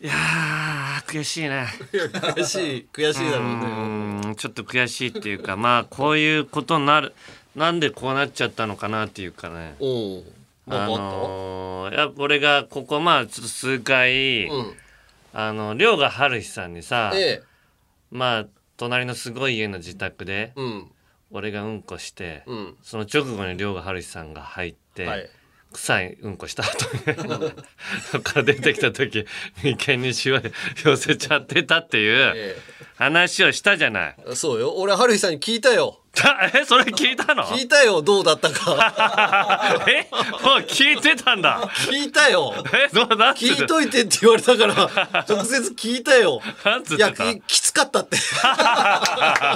いやー悔しいね。悔しい悔しいだろうね。うんちょっと悔しいっていうかまあこういうことになるなんでこうなっちゃったのかなっていうかね。おあのー、いや俺がここまあちょっと数回、たうん。あの遼河春日さんにさ、ええ。まあ隣のすごい家の自宅でうん。俺がうんこして、うん。その直後に遼河春日さんが入って、はい臭いうんこした後にそっから出てきた時眉間にしわ寄せちゃってたっていうえ話をしたじゃない。えそうよ。俺春日さんに聞いたよ。だ えそれ聞いたの？聞いたよどうだったか。え？もう聞いてたんだ。聞いたよ。えどうなって？た聞いといてって言われたから 直接聞いたよ。なんつっいやききつかったって。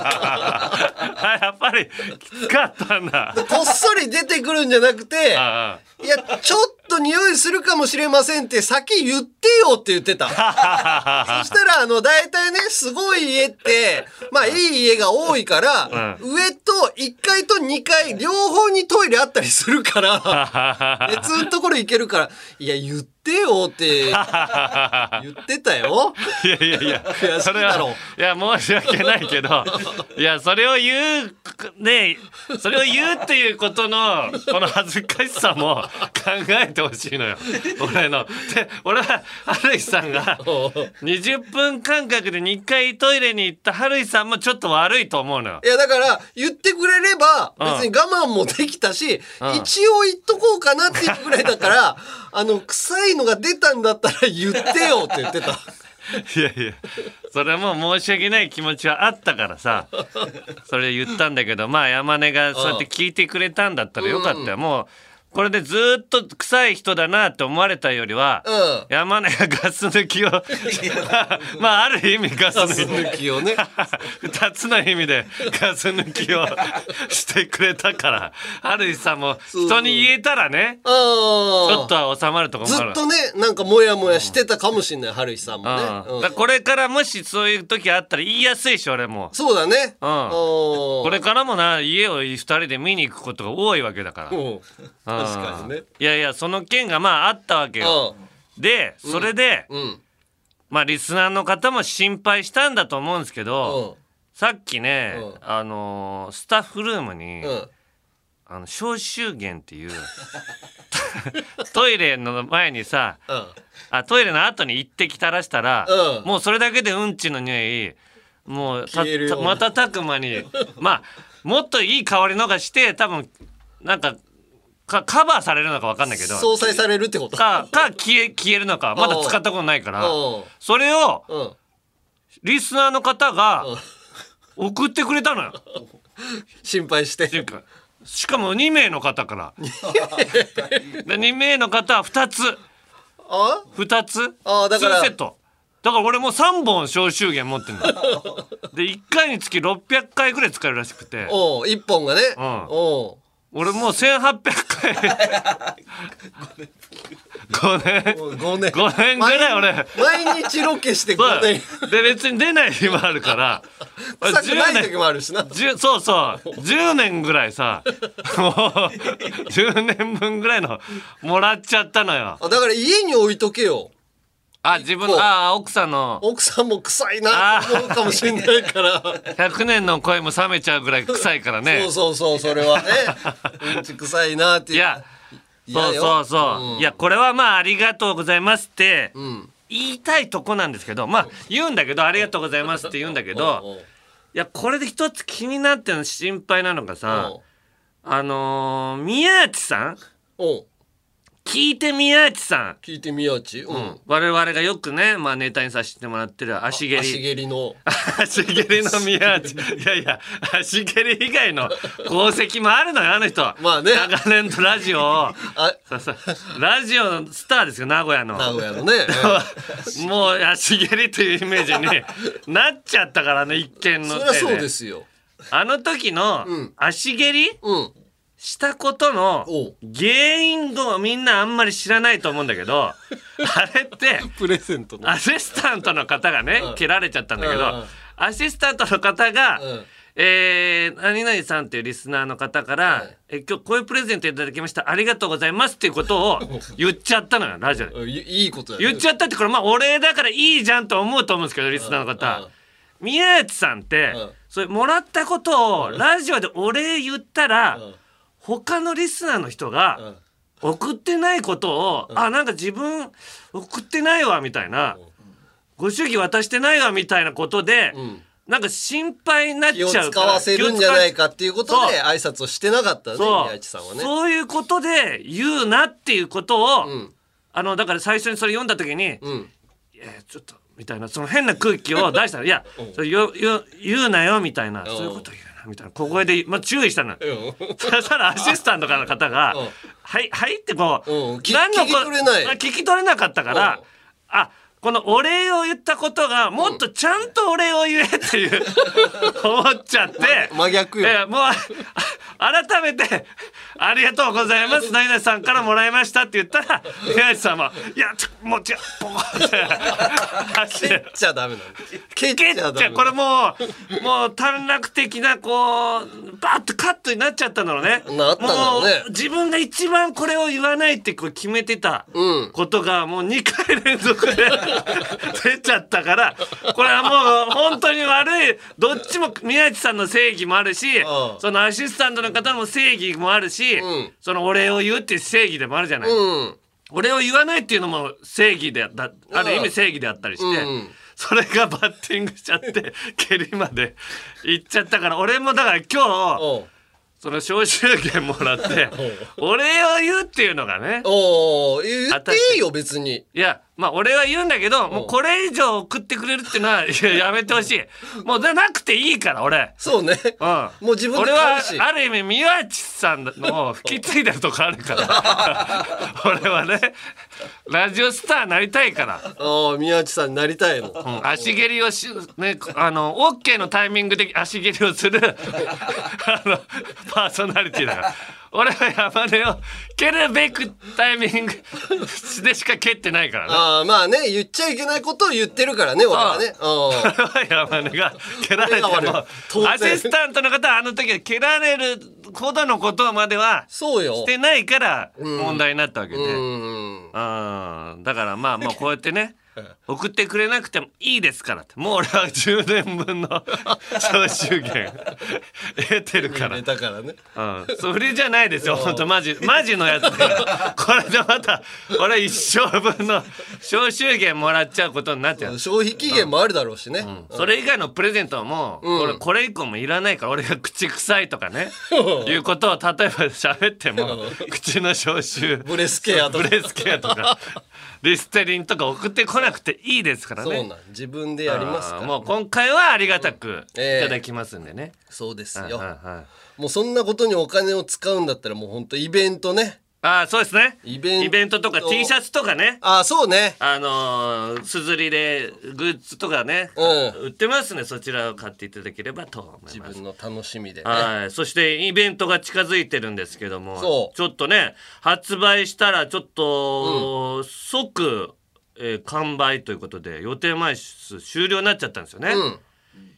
あやっぱりきつかったんだ。こっそり出てくるんじゃなくてあいやちょっと匂いするかもしれませんって先言ってよって言ってた。そしたらあの大体ねすごい家ってまあいい家が多いから、上と1階と2階両方にトイレあったりするから 別のところ行けるからいや言ってよって 言ってたよ。いやいやいや悔しいそれだろはいや申し訳ないけどいやそれを言うねそれを言うっていうことのこの恥ずかしさも考えてほしいのよ。俺の。で俺は春日さんが20分間隔で2回トイレに行った春日さんもちょっと悪いと思うのよ。いやだから言ってくれればうん。別に我慢もできたし、うん。一応言っとこうかなっていうぐらいだからあの臭いのが出たんだったら言ってよ って言ってた。いやいやそれも申し訳ない気持ちはあったからさ それ言ったんだけどまあ山根がそうやって聞いてくれたんだったらよかったよ、もうこれでずっと臭い人だなって思われたよりは、うん。山根がガス抜きをまあある意味ガス抜きをね。二つの意味でガス抜きをしてくれたから春日さんも人に言えたらねちょあっとは収まるとこもある。ずっとねなんかモヤモヤしてたかもしれない春日さんもね。うん。これからもしそういう時あったら言いやすいし俺も。そうだね。うん。ここれからもな家を二人で見に行くことが多いわけだから、うん確かにね。いやいやその件がまああったわけよ、でそれで、まあリスナーの方も心配したんだと思うんですけど、さっきね、うん。あのースタッフルームに、うん。あの消臭源っていう トイレの前にさうん。あトイレの後に一滴垂らしたら、うん。もうそれだけでうんちの匂いもうた瞬く間にまあもっといい香りのがして多分なんかかカバーされるのか分かんないけど。相殺されるってこと？かか消え消えるのか。まだ使ったことないから。うん。それをうん。リスナーの方がうん。送ってくれたのよ。心配して。っていうかしかも2名の方から。で2名の方は2つ。あ？2つ？あだから。2セット。だから俺もう3本消臭源持ってんの で1回につき600回ぐらい使えるらしくて。おう一本がね。うん。おう俺もう1800回。5年もう5年5年ぐらい俺。毎日ロケしてそう。5年で別に出ない日もあるから。臭くない10時もあるしな。10そうそう。10年ぐらいさもう10年分ぐらいのもらっちゃったのよ。あだから家に置いとけよあ自分のああ奥さんの。奥さんも臭いなって思うかもしれないから。100年の恋も冷めちゃうぐらい臭いからね。そうそうそうそれはね。うんち臭いなっていう。いやそうそうそう、うん。いやこれはまあありがとうございますってうん。言いたいとこなんですけどまあ言うんだけどありがとうございますって言うんだけどいやこれで一つ気になってるの心配なのがさあのー宮内さん聞いて宮内さん、聞いてみやち。ううん。ん、我々がよくね、まあ、ネタにさせてもらってる足蹴足り蹴りの足蹴りの。宮内いやいや足蹴り以外の功績もあるのよあの人。まあね。長年とラジオを。あそうそう。ラジオのスターですよ名古屋の。名古屋のね。もう足蹴りというイメージになっちゃったからね一見の手そりゃそうですよ。あの時のうん。足蹴りうんしたことの原因をみんなあんまり知らないと思うんだけど あれってプレゼントの。アシスタントの方がねうん。蹴られちゃったんだけどうんアシスタントの方がうん。えー、何々さんっていうリスナーの方から、え今日こういうプレゼントいただきました。ありがとうございますっていうことを 言っちゃったのよラジオで。いいいこと言っちゃったってこれまあお礼だからいいじゃんと思うと思うんですけどリスナーのうん。方宮内さんってうん。それもらったことをラジオでお礼言ったらうん他のリスナーの人が送ってないことをあなんか自分送ってないわみたいな。ご祝儀渡してないわみたいなことでん。なんか心配になっち気をゃうから使わせるんじゃないかかっていうことで挨拶をしてなかったねそう。宮内さんはね。そういうことで言うなっていうことを、ん。あのだから最初にそれ読んだ時に、うん。いやちょっとみたいなその変な空気を出したら「いやそれよよ言うなよ」みたいなそういうこと言う。なみたいな。小声で、まあ、注意したの。そしたらアシスタントの方がうん「はいはい」ってこう、うん。聞何のこ聞き取れない。あ聞き取れなかったから、うん。あこのお礼を言ったことがもっとちゃんとお礼を言えっていう、思っちゃって。真逆よ。えーもうあ改めて「ありがとうございます。何々さんからもらいました」って言ったら宮内さんは「いやちょもう違うポコって走蹴っちゃダメなんだ。蹴っちゃダメこれもうもう短絡的なこうバッとカットになっちゃったんだろうね。なったんだろうね。もう自分が一番これを言わないってこう決めてたうん。ことがもう2回連続で 出ちゃったからこれはもう本当に悪いどっちも宮内さんの正義もあるしん。そのアシスタントの方の正義もあるし、ん。そのお礼を言うっていう正義でもあるじゃない、うん。お礼を言わないっていうのも正義でだある意味正義であったりして、うんそれがバッティングしちゃって 蹴りまで行っちゃったから俺もだから今日その招集券もらって お礼を言うっていうのがねおう。言っていいよ別に。いやまあ俺は言うんだけどもうこれ以上送ってくれるっていうのはいや やめてほしい。もうななくていいから俺。そうね。うん、もう自分で俺はある意味宮内さんのを引き継いでるとこあるから。俺はねラジオスターなりたいから、ああ宮内さんになりたいの。うん。足蹴りをしねあの OK のタイミングで足蹴りをする あのパーソナリティだから。俺は山根を蹴るべくタイミングでしか蹴ってないからねまあね言っちゃいけないことを言ってるからね俺はね。山根が蹴られてもアシスタントの方はあの時は蹴られるほどのことまではそうよ。してないから問題になったわけで、うんうんだからまあまあ こうやってね送ってくれなくてもいいですからって。もう俺は10年分の招集券得てるから。からね。うん、それじゃないですよ。本当マジマジのやつだからこれでまた俺一生分の招集券もらっちゃうことになっちゃう。消費期限もあるだろうしね。それ以外のプレゼントはもう、俺これ以降もいらないから俺が口臭いとかね。いうことを例えば 喋っても口の消臭。ブレスケアとか。ブレスケアとか。リステリンとか送ってこなくていいですからね。そうなん自分でやりますから。もう今回はありがたくいええ。ただきますんでね、そうですはいよもうそんなことにお金を使うんだったらもうほんとイベントね。ああそうですね。イベントとか T シャツとかね。ああそうね。あのー、 SUZURI でグッズとかね、うん。売ってますね。そちらを買っていただければと思います。自分の楽しみでね。はい、そしてイベントが近づいてるんですけども。ちょっとね発売したらちょっと、即、えー完売ということで予定枚数終了になっちゃったんですよね、うん。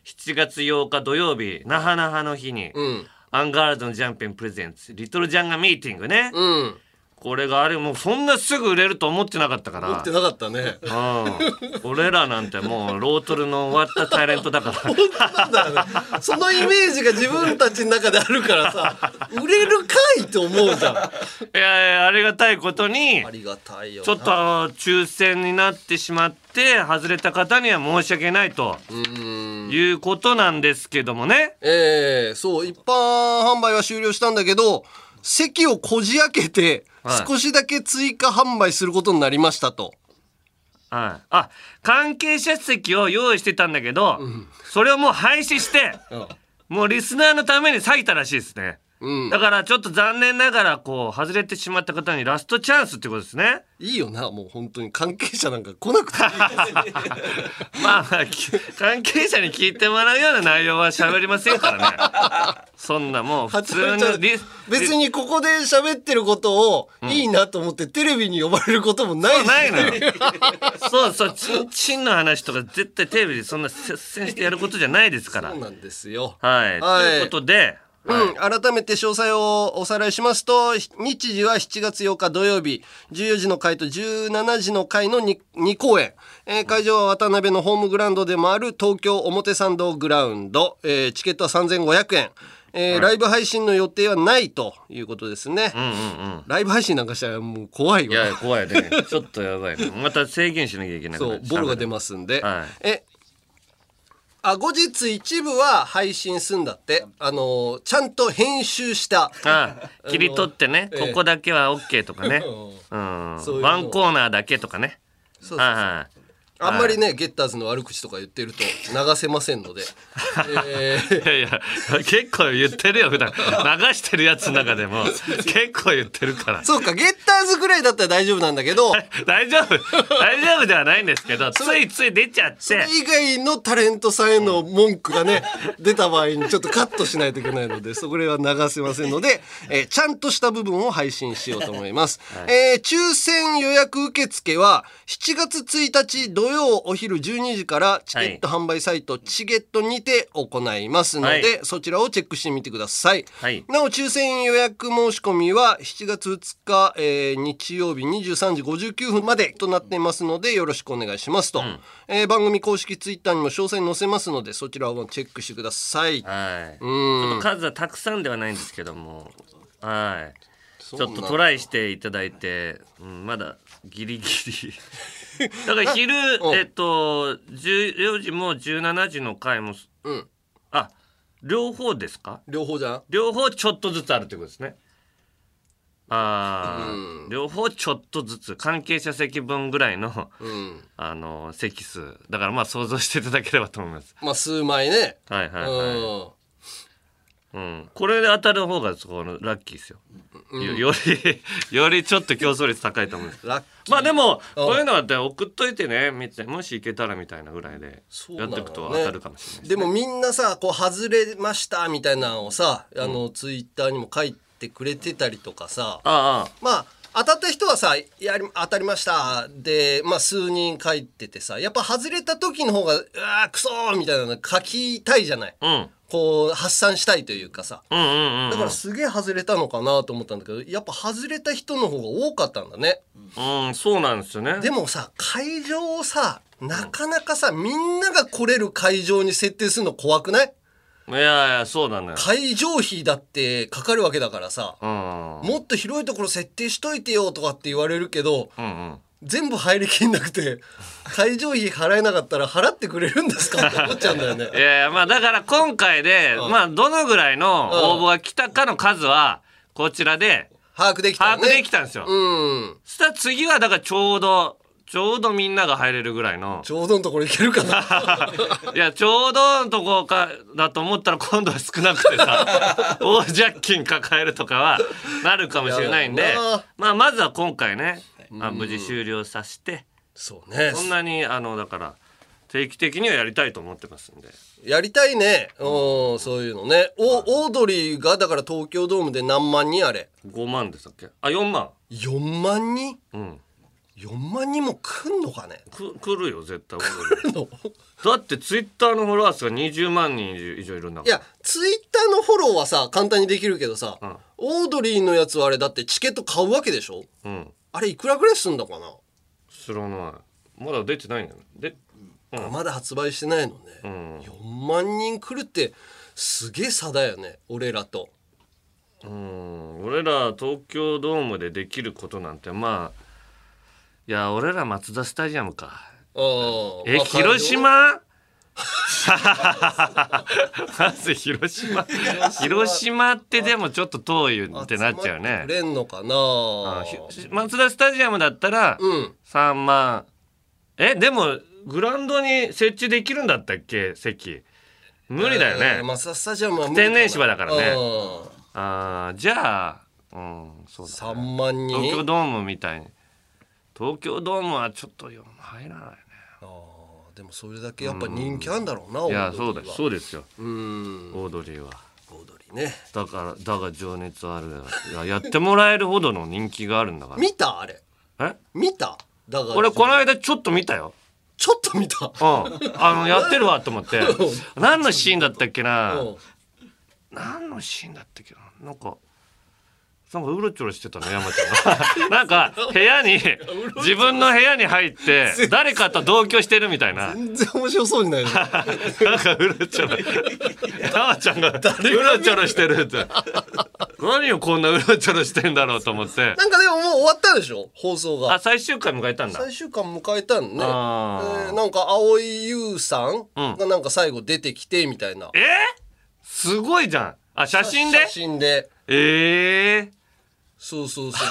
7月8日土曜日那覇那覇の日に、うん。アンガールズのジャンピンプレゼンツリトルジャンガミーティングね、うんこれがあれもうそんなすぐ売れると思ってなかったから。持ってなかったね。うん、俺らなんてもうロートルの終わったタレントだから。なんだね。そのイメージが自分たちの中であるからさ売れるかいって思うじゃん。あいやいやありがたいことにりがたいよな。ちょっと抽選になってしまって外れた方には申し訳ないとうん。いうことなんですけどもね。ええそう。一般販売は終了したんだけど席をこじ開けてはい。少しだけ追加販売することになりましたと、はい、あ関係者席を用意してたんだけど、それをもう廃止してもうリスナーのために割いたらしいですね。うん。だからちょっと残念ながらこう外れてしまった方にラストチャンスってことですね。いいよなもう本当に関係者なんか来なくていい まあまあき関係者に聞いてもらうような内容は喋りませんからね。そんなもう普通の リ別にここで喋ってることをいいなと思ってテレビに呼ばれることもないし。ないのよ。そうそうちんちんの話とか絶対テレビでそんな接戦してやることじゃないですから。そうなんですよ。はい、はい。ということで、うん、改めて詳細をおさらいしますと日時は7月8日土曜日14時の回と17時の回の 2, 2公演、えー会場は渡辺のホームグラウンドでもある東京表参道グラウンド、えーチケットは3500円、えーライブ配信の予定はないということですね、うんうんうん。ライブ配信なんかしたらもう怖いいやわ怖いね。ちょっとやばいね。また制限しなきゃいけないそうボロが出ますんで、はい。えあ後日一部は配信すんだって。あのーちゃんと編集した。ああ切り取ってね、ええ。ここだけは OK とかね、うん、ワンコーナーだけとかね。そうそうはいはいあんまりね、ゲッターズの悪口とか言ってると流せませんので、え ーいやいや結構言ってるよ普段。流してるやつの中でも結構言ってるから。そうかゲッターズぐらいだったら大丈夫なんだけど。大丈夫。大丈夫ではないんですけどついつい出ちゃって。それ以外のタレントさんへの文句がね出た場合にちょっとカットしないといけないのでそれは流せませんので、えーちゃんとした部分を配信しようと思います、えー抽選予約受付は7月1日土曜お昼12時からチケット販売サイト、チゲットにて行いますので、はい。そちらをチェックしてみてください、はい。なお抽選予約申し込みは7月2日、えー日曜日23時59分までとなっていますのでよろしくお願いしますと、えー番組公式ツイッターにも詳細載せますのでそちらをチェックしてください。はい、ちうん。ょっと数はたくさんではないんですけども。はい。ちょっとトライしていただいて、うん、まだギリギリだから昼うん。えっと14時も17時の回もうん、あ両方ですか？両方じゃん。両方ちょっとずつあるってことですね。あー、両方ちょっとずつ関係者席分ぐらいのうん、あの席数。だからまあ想像していただければと思います。まあ数枚ね。はいはいはい、うんうん、これで当たる方がそこのラッキーですよ、よより よりちょっと競争率高いと思うんです。ラッキー。まあでもうんこういうのは送っといてねみたいもしいけたらみたいなぐらいでやっていくと当たるかもしれないでもみんなさこう外れましたみたいなのをさあの、ツイッターにも書いてくれてたりとかさ。ああ。まあ当たった人はさやり当たりました。で、まあ、数人書いててさやっぱ外れた時の方がうわークソーみたいなの書きたいじゃない。あうん。こう発散したいというかさ。うんうんうん。だからすげえ外れたのかなと思ったんだけどやっぱ外れた人の方が多かったんだね。うんそうなんですよね。でもさ会場をさなかなかさみんなが来れる会場に設定するの怖くない？いやいやそうなのよ。会場費だってかかるわけだからさうん。もっと広いところ設定しといてよとかって言われるけどうんうん。全部入りきんなくて会場費払えなかったら払ってくれるんですかって思っちゃうんだよね。いやいやまあだから今回で、まあどのぐらいの応募が来たかの数はこちらで把握できた把握できたんですよ、うん。そしたら次はだからちょうどちょうどみんなが入れるぐらいの。ちょうどのところいけるかな。いやちょうどのとこかだと思ったら今度は少なくてさ大ジャッキン抱えるとかはなるかもしれないんでまあまずは今回ね、まあ、無事終了させてそうね。そんなにあのだから定期的にはやりたいと思ってますんで。やりたいね。うん。そういうのね。おオードリーがだから東京ドームで何万人あれ？5万でしたっけ？あ4万。4万人？うん4万人も来んのかね？く来るよ絶対。来んの？だってツイッターのフォロワー数が20万人以上いるんだいやツイッターのフォローはさ簡単にできるけどさ、ん。オードリーのやつはあれだってチケット買うわけでしょ？うん。あれいくらぐらいすんだかな、知らない。まだ出てないんだよであまだ発売してないのね、うん。4万人来るってすげえ差だよね俺らと。うん。俺ら東京ドームでできることなんてまあいや俺らマツダスタジアムか。うんえまあ広島？まず広島。広島。ってでもちょっと遠いってなっちゃうね。れんのかな。あひマツダスタジアムだったらうん。3万。えでもグラウンドに設置できるんだったっけ席。無理だよね、えーマツダスタジアムは天然芝だからね。うん。あーじゃあうんそうだ3万人？東京ドームみたいに東京ドームはちょっとよ入らないね。あーでもそれだけやっぱ人気あんだろうな、いやオードリーは。そうだそうですよ。うん。オードリーは。オードリーね。だからだが情熱あるいややってもらえるほどの人気があるんだか見た？あれ。らえ？見た？だから俺この間ちょっと見たよ。ちょっと見た？うん。あのやってるわと思って。何のシーンだったっけな？うん。何のシーンだったっけな？なんかなんかうろちょろしてたの山ちゃんが。なんか部屋に自分の部屋に入って誰かと同居してるみたいな。全然面白そうにない なんかうろちょろ。山ちゃんがうろちょろしてるって。何をこんなうろちょろしてんだろうと思って。なんかでももう終わったでしょ？放送が。あ最終回迎えたんだ。最終巻迎えたんね、えあー。ーなんか蒼井優さんうん。がなんか最後出てきてみたいな、え？ー、すごいじゃん。あ写真で？写真で。ええそうそうそう。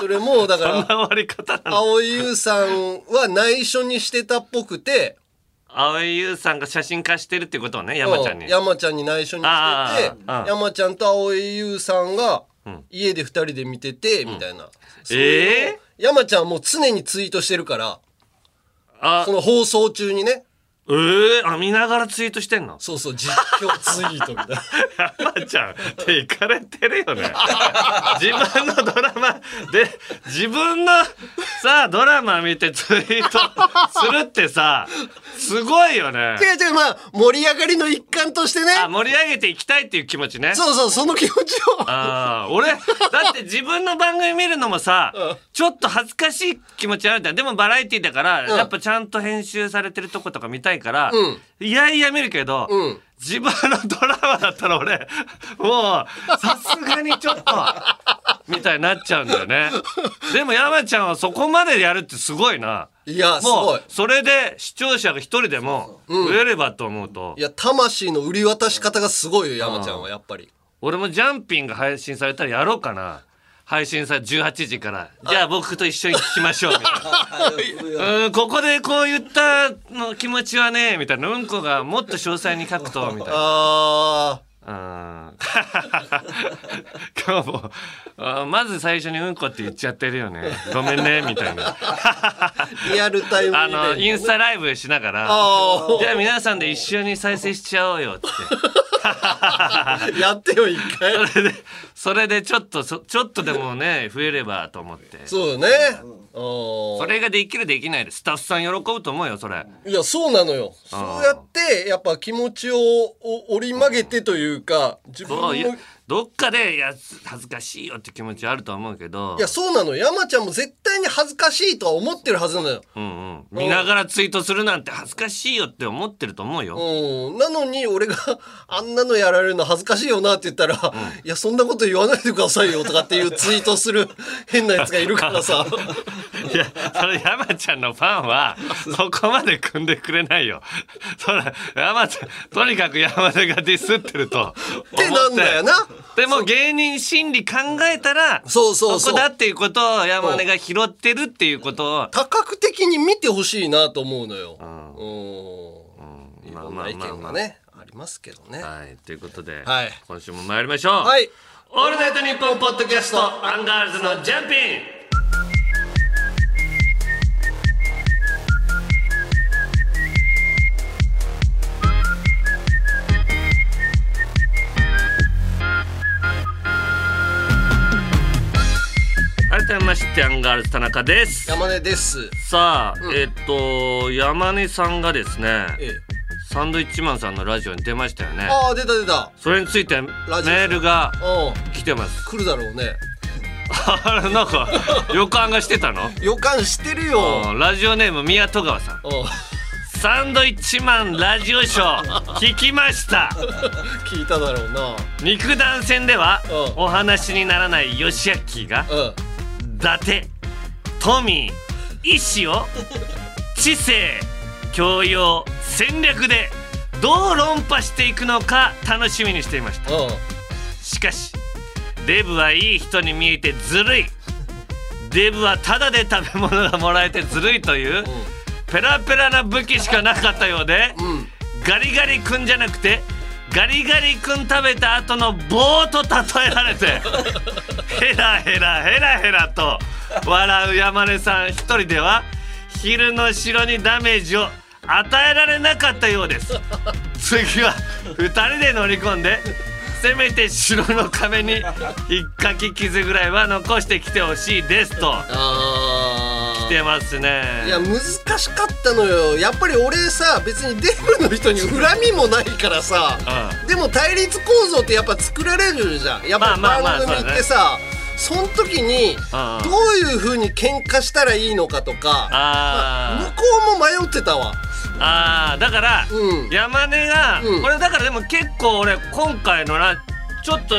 それもだかー、そんらな終わり方なの？蒼井優さんは内緒にしてたっぽくて蒼井優さんが写真化してるってことをね山ちゃんに。う山ちゃんに内緒にしてて山ちゃんと蒼井優さんがん。家で二人で見ててみたいな、そういうのをえ？山ちゃんはもう常にツイートしてるからあ。その放送中にねえー、あ見ながらツイートしてんの？そうそう実況ツイートみたいな。山 ちゃんっていかれてるよね。自分のドラマで自分のさドラマ見てツイートするってさすごいよね。違う違うまあ盛り上がりの一環としてね。あ盛り上げていきたいっていう気持ちね。そうそうその気持ちを。ああ俺だって自分の番組見るのもさ、ちょっと恥ずかしい気持ちあるじゃんでもバラエティだから、ん。やっぱちゃんと編集されてるとことか見たいから、うん。いやいや見るけど、うん。自分のドラマだったら俺もうさすがにちょっとみたいになっちゃうんだよね。でも山ちゃんはそこまでやるってすごいな。いやすもごい。うそれで視聴者が一人でも増えればと思うと、いや魂の売り渡し方がすごいよ山ちゃんはやっぱり。俺もジャンピンが配信されたらやろうかな配信され18時から。じゃあ僕と一緒に聞きましょう。みたいな。うんここでこう言ったの気持ちはねみたいな。うんこがもっと詳細に書くとみたいなあうん今日もあまず最初にうんこって言っちゃってるよね。ごめんねみたいな。ーリアルタイムあのインスタイライブしながらじゃあ皆さんで一緒に再生しちゃおうよって。やってよ一回。それでそれでちょっとそちょっとでもね増えればと思って。そうよねそれができるできないでスタッフさん喜ぶと思うよそれ。いやそうなのよ。そうやってやっぱ気持ちをお折り曲げてというか自分のどっかでいや恥ずかしいよって気持ちあると思うけど。やそうなの。山ちゃんも絶対に恥ずかしいとは思ってるはずなのよ。うんうん、見ながらツイートするなんて恥ずかしいよって思ってると思うよ、うん、なのに俺があんなのやられるの恥ずかしいよなって言ったら、いやそんなこと言わないでくださいよとかっていうツイートする変なやつがいるからさ。いやそれ山ちゃんのファンはそこまで組んでくれないよ。それ山ちゃんとにかく山田がディスってると思ってなんだよなでも芸人心理考えたらそうそうそう。こだっていうことを山根が拾ってるっていうことを。多角的に見てほしいなと思うのよ。ん。うん。いまあろんな意見がね、ありますけどね。はい。ということで、はい。今週も参りましょう、はい。オールナイトニッポンポッドキャストアンガールズのジャンピン改めましてアンガールズ田中です山根です。さあ、えっと山根さんがですねええ。サンドイッチマンさんのラジオに出ましたよねああ、出た出た。それについてメールがうん。来てます来るだろうね。あれなんか 予感がしてたの？予感してるよ。うんラジオネーム宮戸川さんうん。サンドイッチマンラジオショー 聞きました聞いただろうな。肉弾戦ではうんお話にならないヨシアッキーがうん。伊達トミー意志を知性教養戦略でどう論破していくのか楽しみにしていましたうん。しかしデブはいい人に見えてずるいデブはタダで食べ物がもらえてずるいというペラペラな武器しかなかったようでうん。ガリガリ君じゃなくてガリガリ君食べた後の棒と例えられてヘラヘラヘラヘラと笑う山根さん一人では昼の城にダメージを与えられなかったようです。次は2人で乗り込んでせめて城の壁に引っかき傷ぐらいは残してきてほしいですと。てますね。いや難しかったのよ。やっぱり俺さ別にデブの人に恨みもないからさ、でも対立構造ってやっぱ作られるじゃん。やっぱまあまあまあ番組ってさ、その時にうん。どういう風に喧嘩したらいいのかとか、あー。向こうも迷ってたわ。あー。だから、うん。山根が、うん。これだからでも結構俺今回のなちょっと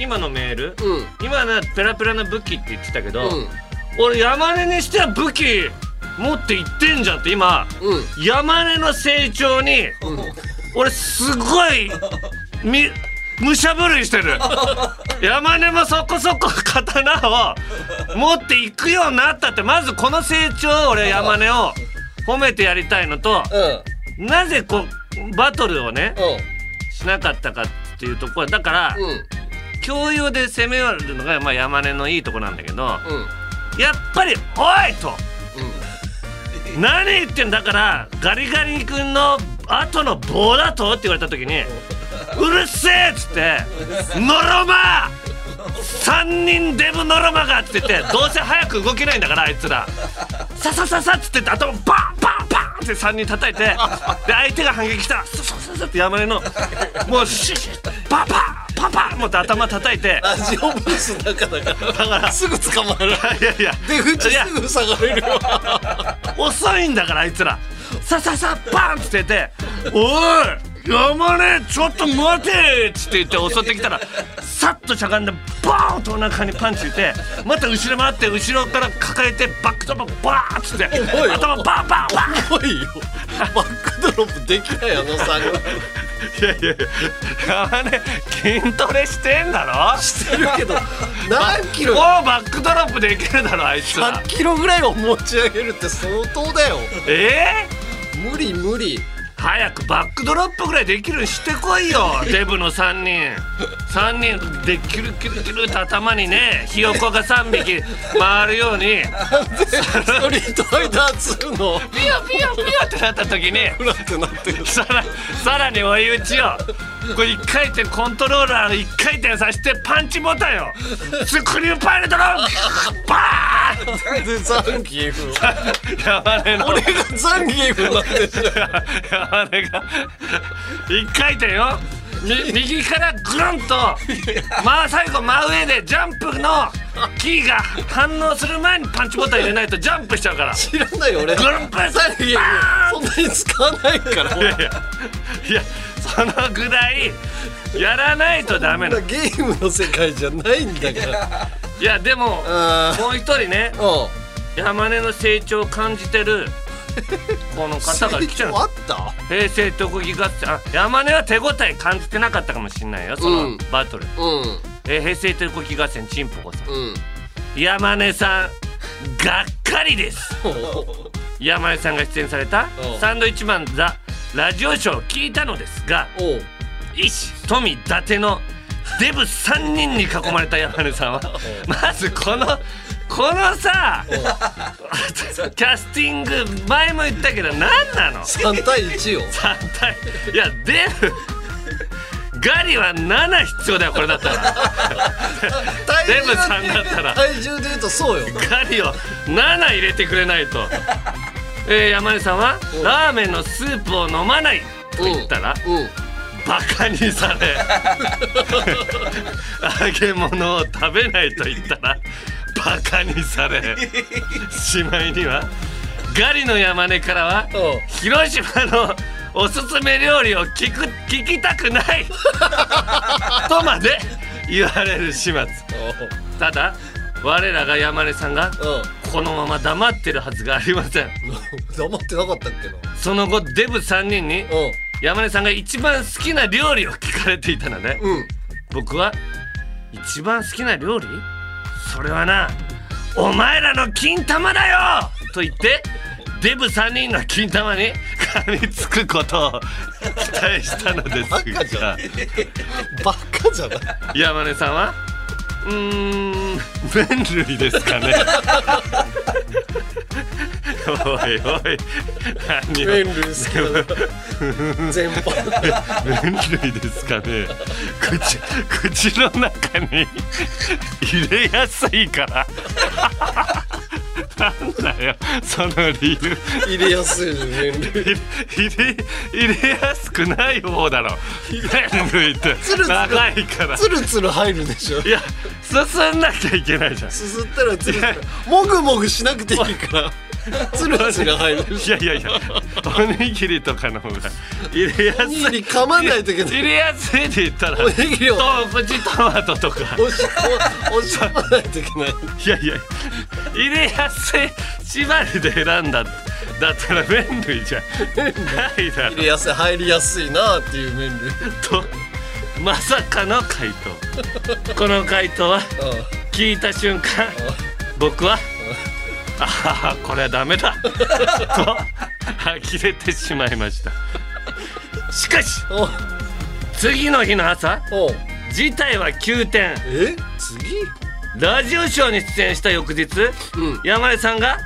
今のメール、うん。今のはペラペラな武器って言ってたけど、うん俺山根にしては武器持っていってんじゃんって今うん。山根の成長にうん。俺すごいみ武者震いしてる。山根もそこそこ刀を持っていくようになったってまずこの成長を俺山根を褒めてやりたいのとうん。なぜこうバトルをねうしなかったかっていうところだから、共有で攻め寄るのが、まあ、山根のいいとこなんだけどうんやっぱり「おい!」と「何言ってんだからガリガリ君の後の棒だと?」って言われた時に「うるせえ!」っつって「ノロマ3人デブノロマが」っつっててどうせ早く動けないんだからあいつら「ささささ」っつって頭バンバンバンって3人叩いてで相手が反撃した。ら「ささささ」って山根のもうシュシュパンパンパンパンもって頭叩いて。ラジオブースの中だからすぐ捕まる。いやいや。出口いやすぐ下がれるわ遅いんだからあいつら。さささバンっつってて「おい山根ちょっと待て!」っつって言って襲ってきたらさっとしゃがんでバーンとお腹にパンチ打ってまた後ろ回って後ろから抱えてバックドロップバーンっつって頭バンバンバン重いよ。バックドロップできないあのさいやいやいや山根筋トレしてんだろ？してるけど何キロ？もうバックドロップできるだろあいつら100キロぐらいを持ち上げるって相当だよ。えー、無理無理早くバックドロップぐらいできるしてこいよ。デブの3人。3人でキルキルキルって頭にねひよこが3匹回るように。ストリートファイター2の？ピヨピヨピヨってなった時に。さらさらに追い打ちをこれ1回転コントローラー1回転させてパンチボタンよスクリューパイルドローバーンでザンギエフ山根の。俺がザンギエフになってる山根が。一回転よ。み 右からグルンとまあ最後真上でジャンプのキーが反応する前にパンチボタン入れないとジャンプしちゃうから。知らないよ俺。グルンプザンギエフそんなに使わないから。いやいや。いやそのぐらいやらないとダメなの。ゲームの世界じゃないんだから。いやでもあもう一人ねあ山根の成長を感じてるこの方が来ちゃうあった？平成特技合戦。あ山根は手応え感じてなかったかもしれないよそのうん。バトル、うん。えー平成特技合戦チンポコさんうん。山根さんがっかりです。山根さんが出演されたサンドイッチマンザラジオショーを聞いたのですが石富伊達のデブ3人に囲まれた山根さんはまずこのこのさキャスティング前も言ったけど何なの？3対1よ。3対いやデブガリは7必要だよこれだったら。デブさんだったら。体重で言うとそうよ。ガリを7入れてくれないと、えー山根さんはうん。ラーメンのスープを飲まないと言ったらうん。バカにされ 揚げ物を食べないと言ったらバカにされしまいにはガリの山根からはうん。広島のおすすめ料理を聞く聞きたくない とまで言われる始末。ただ我らが山根さんがうんこのまま黙ってるはずがありません。黙ってなかったっけな。その後デブ3人にう山根さんが一番好きな料理を聞かれていたのでんうん。僕は一番好きな料理？それはなお前らの金玉だよ！と言ってデブ3人の金玉に 噛みつくことを 期待したのですが。バカじゃない。山根さんは？うーん。麺類ですかね。おいおい。何を。麺類好きなの全般。麺類ですかね。口口の中に入れやすいからなんだよ。その理由。入れやすい麺類入れ入れやすくない方だろ。麺類って。つるつる長いからつるつる入るでしょ。いや進んなきゃいけないじゃん。すすったらつるつるもぐもぐしなくていいからつるつる入る。いやいやいやおにぎりとかの方が。入れやすい。おにぎり噛まないといけない。入れやすいって言ったらおにぎりを。とプチトマトとか。押し込ま押し込まないといけない。いやいや入れやすい。縛りで選んだだったら麺類じゃないだろ。入れやすい入りやすいなっていう麺類。とまさかの回答。この回答は 聞いた瞬間僕はああこれはダメだ。と呆れてしまいました。しかしお。次の日の朝お。事態は急転。え？次？ラジオショーに出演した翌日、うん。山根さんが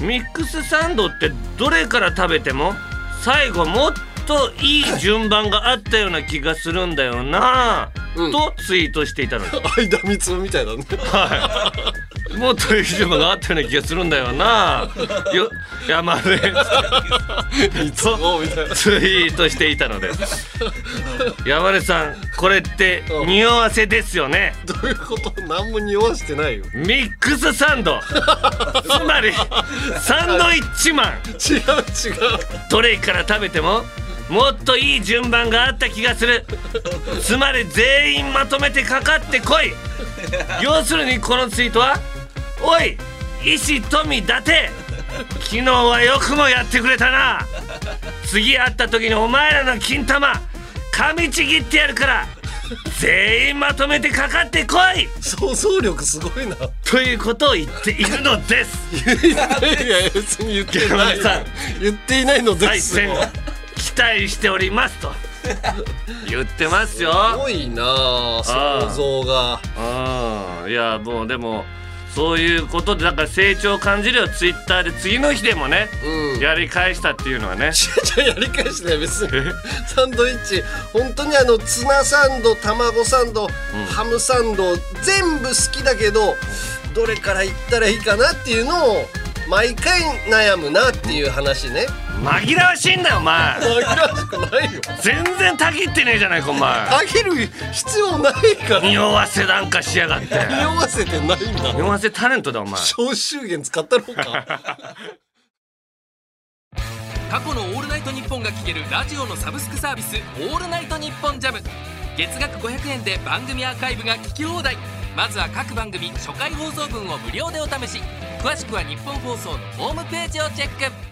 うん。ミックスサンドってどれから食べても最後もっといい順番があったような気がするんだよな、うんとツイートしていたのです 間三つみたいだねはい。もっといい順番があったような気がするんだよな。よ山根三つおみたいなツイートしていたのです。山根さん、これって匂わせですよね。どういうこと？何も匂わしてないよミックスサンド。つまりサンドイッチマン。違う違うどれから食べてももっといい順番があった気がする。つまり全員まとめてかかってこい。要するにこのツイートは「おい石富伊達。昨日はよくもやってくれたな。次会った時にお前らの金玉噛みちぎってやるから全員まとめてかかってこい!想像力すごいな」ということを言っているのです。言っていや別に言ってない。言っていないので対す。よ戦期待しておりますと。言ってますよ。すごいなあ想像が。うん。いやもうでもそういうことでだから成長を感じるよ。ツイッターで次の日でもね、うん。やり返したっていうのはね。やり返してない別に。サンドイッチ。本当にあのツナサンド卵サンド、ハムサンド全部好きだけどどれからいったらいいかなっていうのを毎回悩むなっていう話ね紛らわしいんだよお前。紛らわしくないよ。全然たぎってねえじゃないかお前。あげる必要ないから。匂わせなんかしやがって。匂わせてないんだ。匂わせタレントだお前。消臭源使ったろうか。過去の「オールナイトニッポン」が聴けるラジオのサブスクサービス「オールナイトニッポンジャム。月額500円で番組アーカイブが聞き放題。まずは各番組初回放送分を無料でお試し。詳しくは日本放送のホームページをチェック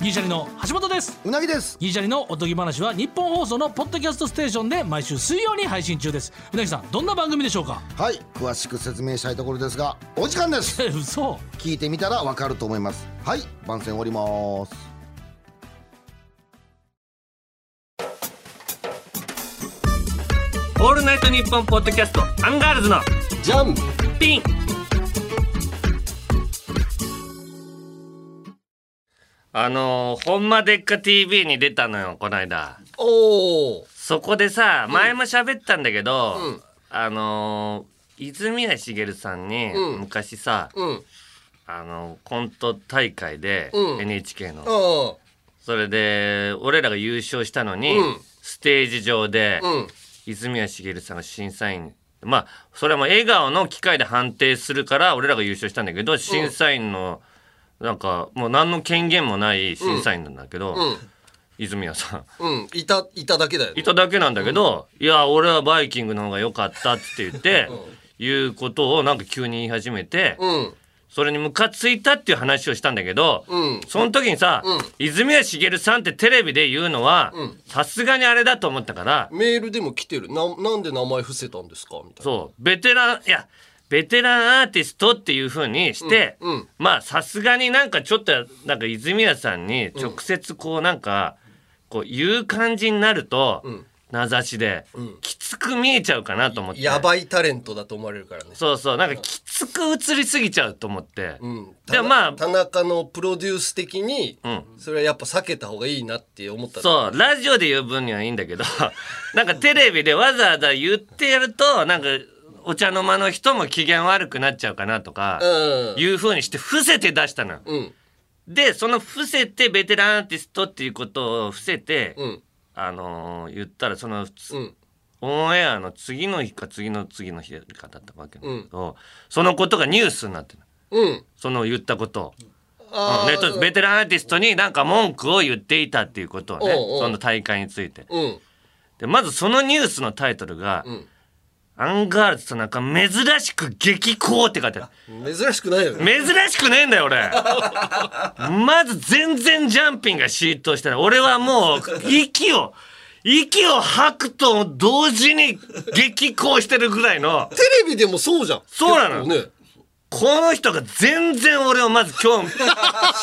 銀シャリの橋本です。うなぎです。銀シャリのおとぎ話はニッポン放送のポッドキャストステーションで毎週水曜に配信中です。うなぎさんどんな番組でしょうか？はい。詳しく説明したいところですがお時間です。え 嘘。聞いてみたらわかると思います。はい。番宣終わります。オールナイトニッポンポッドキャストアンガールズのジャン。ピンあのー、ほんまでっか TV に出たのよこの間。おおそこでさ前も喋ったんだけど、うん。あのー、泉谷しげるさんにうん。昔さ、うん。あのコント大会で、うん。NHK の、あそれで俺らが優勝したのに、うん。ステージ上で、泉谷しげるさんが審査員まあそれはもう笑顔の機械で判定するから俺らが優勝したんだけど審査員のなんかもう何の権限もない審査員なんだけど、うん。泉谷さん。うん。いたいただけだよね。いただけなんだけど、いや俺はバイキングの方が良かったって言って、いうことをなんか急に言い始めて、うん。それにムカついたっていう話をしたんだけど、うん。その時にさ、泉谷しげるさんってテレビで言うのはさすがにあれだと思ったからメールでも来てる。ななんで名前伏せたんですか？みたいな。そう。ベテランいやベテランアーティストっていう風にして、うんうん。まあさすがになんかちょっとなんか泉谷さんに直接こうなんかこう言う感じになると、名指しで、きつく見えちゃうかなと思って。やばいタレントだと思われるからね。そうそう。なんかきつく映りすぎちゃうと思って、うん。でもまあ田中のプロデュース的に、ん。それはやっぱ避けた方がいいなって思った。そう。ラジオで言う分にはいいんだけど なんかテレビでわざわざ言ってやるとなんかお茶の間の人も機嫌悪くなっちゃうかなとか、うん。いう風にして伏せて出したのよ。うん。でその伏せてベテランアーティストっていうことを伏せて、うん。あのー言ったらその、うん。オンエアの次の日か次の次の日かだったわけだけど、そのことがニュースになってるうん。その言ったことを。ベテランアーティストになんか文句を言っていたっていうことをねその大会について。うん。でまずそのニュースのタイトルが「んアンガールズ田中珍しく激高」って書いてある。珍しくないよね。珍しくねえんだよ俺。まず全然ジャンピンが浸透してない。俺はもう息を息を吐くと同時に激高してるぐらいの。テレビでもそうじゃん。そうなの。ねこの人が全然俺をまず今日 知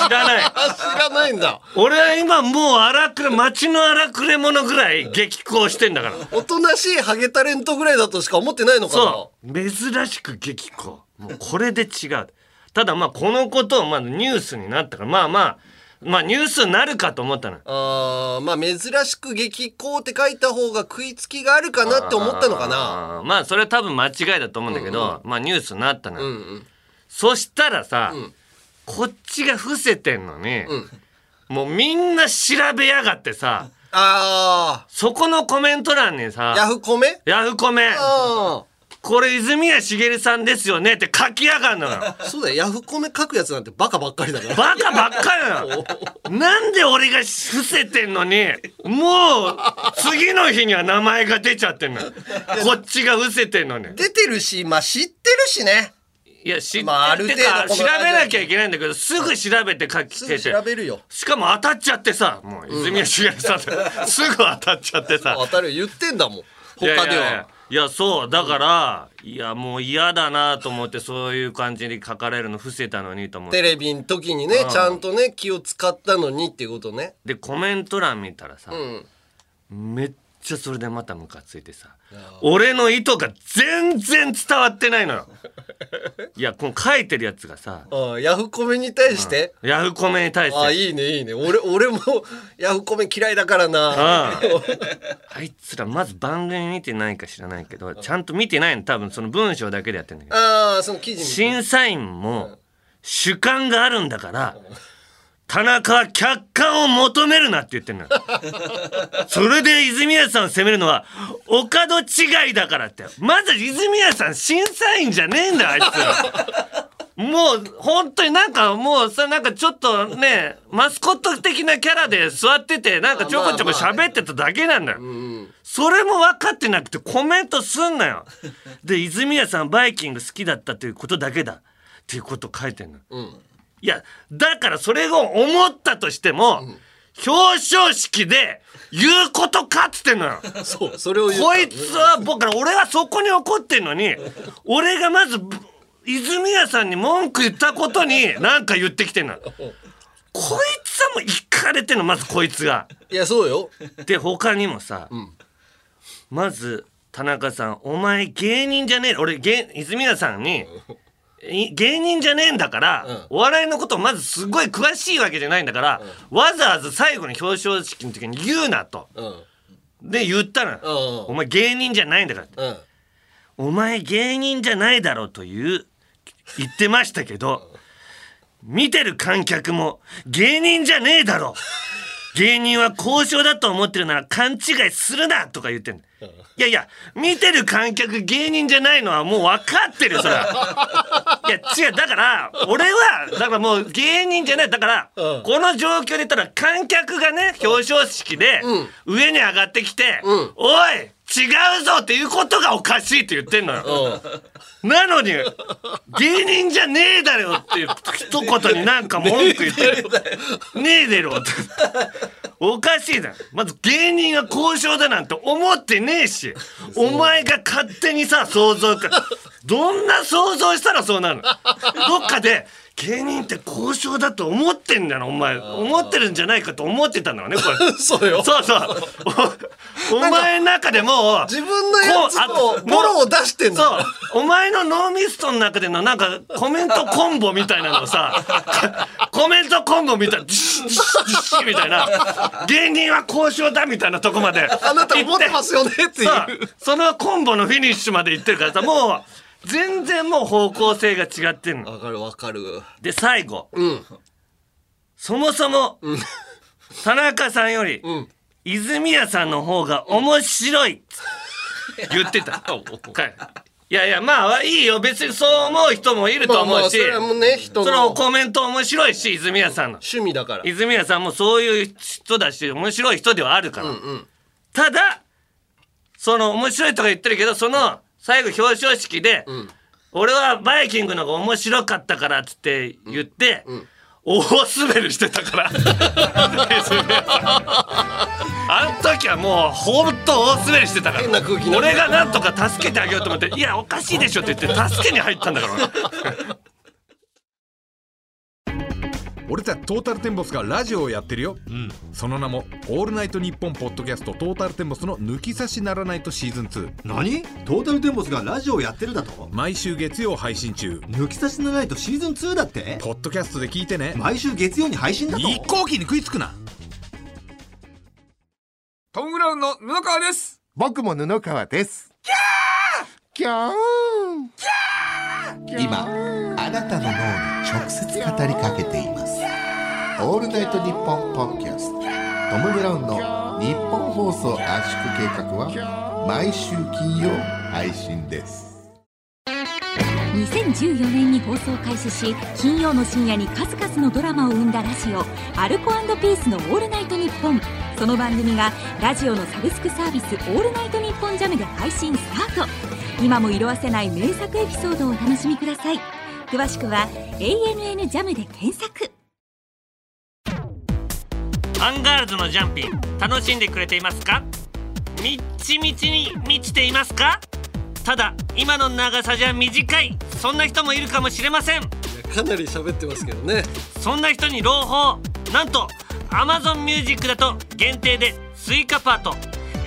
らない。あ知らないんだ。俺は今もう荒くれ街の荒くれ者ぐらい激高してんだから。おとなしいハゲタレントぐらいだとしか思ってないのかな。そう。珍しく激高。もうこれで違う。ただまあこのことをまずニュースになったから。まあまあまあニュースになるかと思ったのあーまあ珍しく激高って書いた方が食いつきがあるかなって思ったのかな。あーまあそれは多分間違いだと思うんだけど、まあニュースになったのよ、うんうんそしたらさ、こっちが伏せてんのに、もうみんな調べやがってさあそこのコメント欄にさーヤフコメ？ヤフコメ。あこれ泉谷しげるさんですよねって書きやがんのよ。あそうだよ。ヤフコメ書くやつなんてバカばっかりだから。バカばっかりなのなんで俺が伏せてんのにもう次の日には名前が出ちゃってんのよ。こっちが伏せてんのに。出てるしまあ知ってるしねいや知ってまああるて程度か調べなきゃいけないんだけどすぐ調べて書きて。て調べるよ。しかも当たっちゃってさもう泉谷しげるさんって。すぐ当たっちゃってさ。当たる言ってんだもん。他では。いやそう。だからいやもう嫌だなと思ってそういう感じに書かれるの伏せたのにと思って。テレビの時にねちゃんとね気を使ったのにっていうことね。でコメント欄見たらさ、ん。めっちゃそれでまたムカついてさ俺の意図が全然伝わってないのよ。いやこの書いてるやつがさ。ああヤフコメに対して？ヤフコメに対して。ああいいねいいね。俺俺もヤフコメ嫌いだからな。あ あいつらまず番組見てないか知らないけどちゃんと見てないの。多分その文章だけでやってんだけど。ああその記事に審査員も主観があるんだから田中は客観を求めるなって言ってんのよ。それで泉谷さんを責めるのはお門違いだからって。まず泉谷さん審査員じゃねえんだよあいつ。もう本当になんかもうさなんかちょっとねマスコット的なキャラで座っててなんかちょこちょこ喋ってただけなんだよ、それも分かってなくてコメントすんなよ。で泉谷さんバイキング好きだったということだけだ。っていうこと書いてんの、いやだからそれを思ったとしても、表彰式で言うことかっつってんのよ。そうそれを言ったこいつは僕ら俺はそこに怒ってんのに俺がまずぶ泉谷さんに文句言ったことに何か言ってきてんのこいつはもういかれてんのまずこいつが。いやそうよ。で他にもさ、まず田中さんお前芸人じゃねえ。俺芸泉谷さんにい芸人じゃねえんだから、お笑いのことまずすごい詳しいわけじゃないんだから、わざわざ最後に表彰式の時に言うなと。うん。で言ったの。よ、うん。お前芸人じゃないんだから。うん。お前芸人じゃないだろうという言ってましたけど見てる観客も芸人じゃねえだろ芸人は交渉だと思ってるなら勘違いするなとか言ってんの。いやいや見てる観客芸人じゃないのはもう分かってるよそれは。いや違うだから俺はだからもう芸人じゃない。だから、うん。この状況で言ったら観客がね表彰式で上に上がってきて「ん。おい違うぞ!」っていうことがおかしいって言ってんのよ。なのに芸人じゃねえだろっていう一言になんか文句言ってる。ねえだろって。おかしいだろ。まず芸人が交渉だなんて思ってねえしお前が勝手にさ想像か。どんな想像したらそうなるの？どっかで芸人って交渉だと思ってんだよお前。思ってるんじゃないかと思ってたんだよねこれ。そうよ。そうそう。おお前の中でもう自分のやつとボロを出してんそう。だ。お前のノーミストの中でのなんかコメントコンボみたいなのさ コメントコンボみたいなジシッジシみたいな芸人は交渉だみたいなとこまであなた思ってますよねっていう。そう。そのコンボのフィニッシュまで行ってるからさもう全然もう方向性が違ってんの。わかるわかる。で最後。うん。そもそも田中さんよりん。泉谷さんの方が面白い。って言ってた。いやいやまあいいよ。別にそう思う人もいるとまあまあ、思うし、それはもうね、人そののコメント面白いし泉谷さんの。趣味だから。泉谷さんもそういう人だし面白い人ではあるから、ただその面白いとか言ってるけどその最後表彰式で、俺はバイキングの方が面白かったからっつって言って、大滑りしてたから。あの時はもうほんと大滑りしてたから。俺がなんとか助けてあげようと思って「いやおかしいでしょ」って言って助けに入ったんだから俺たちトータルテンボスがラジオをやってるよ、その名も「オールナイトニッポン」ポッドキャストトータルテンボスの「抜き差しならないとシーズン2何？トータルテンボスがラジオやってるだと」毎週月曜配信中。抜き差しならないとシーズン2だって？ポッドキャストで聞いてね。毎週月曜に配信だと？一向機に食いつくな。トム・ブラウンの布川です。僕も布川です。キャー！キャー！今あなたの脳に直接語りかけていますオールナイトニッポンポッドキャスト。トム・ブラウンの日本放送圧縮計画は毎週金曜配信です。2014年に放送開始し金曜の深夜に数々のドラマを生んだラジオ「アルコピースのオールナイトニッポン」その番組がラジオのサブスクサービス「オールナイトニッポンジャムで配信スタート。今も色褪せない名作エピソードをお楽しみください。詳しくは「ANN ジャムで検索。アンガールズのジャンピン楽しんでくれていますか？みっちみちに満ちていますか？ただ今の長さじゃ短いそんな人もいるかもしれません。かなり喋ってますけどね。そんな人に朗報。なんと Amazon Music だと限定でスイカパート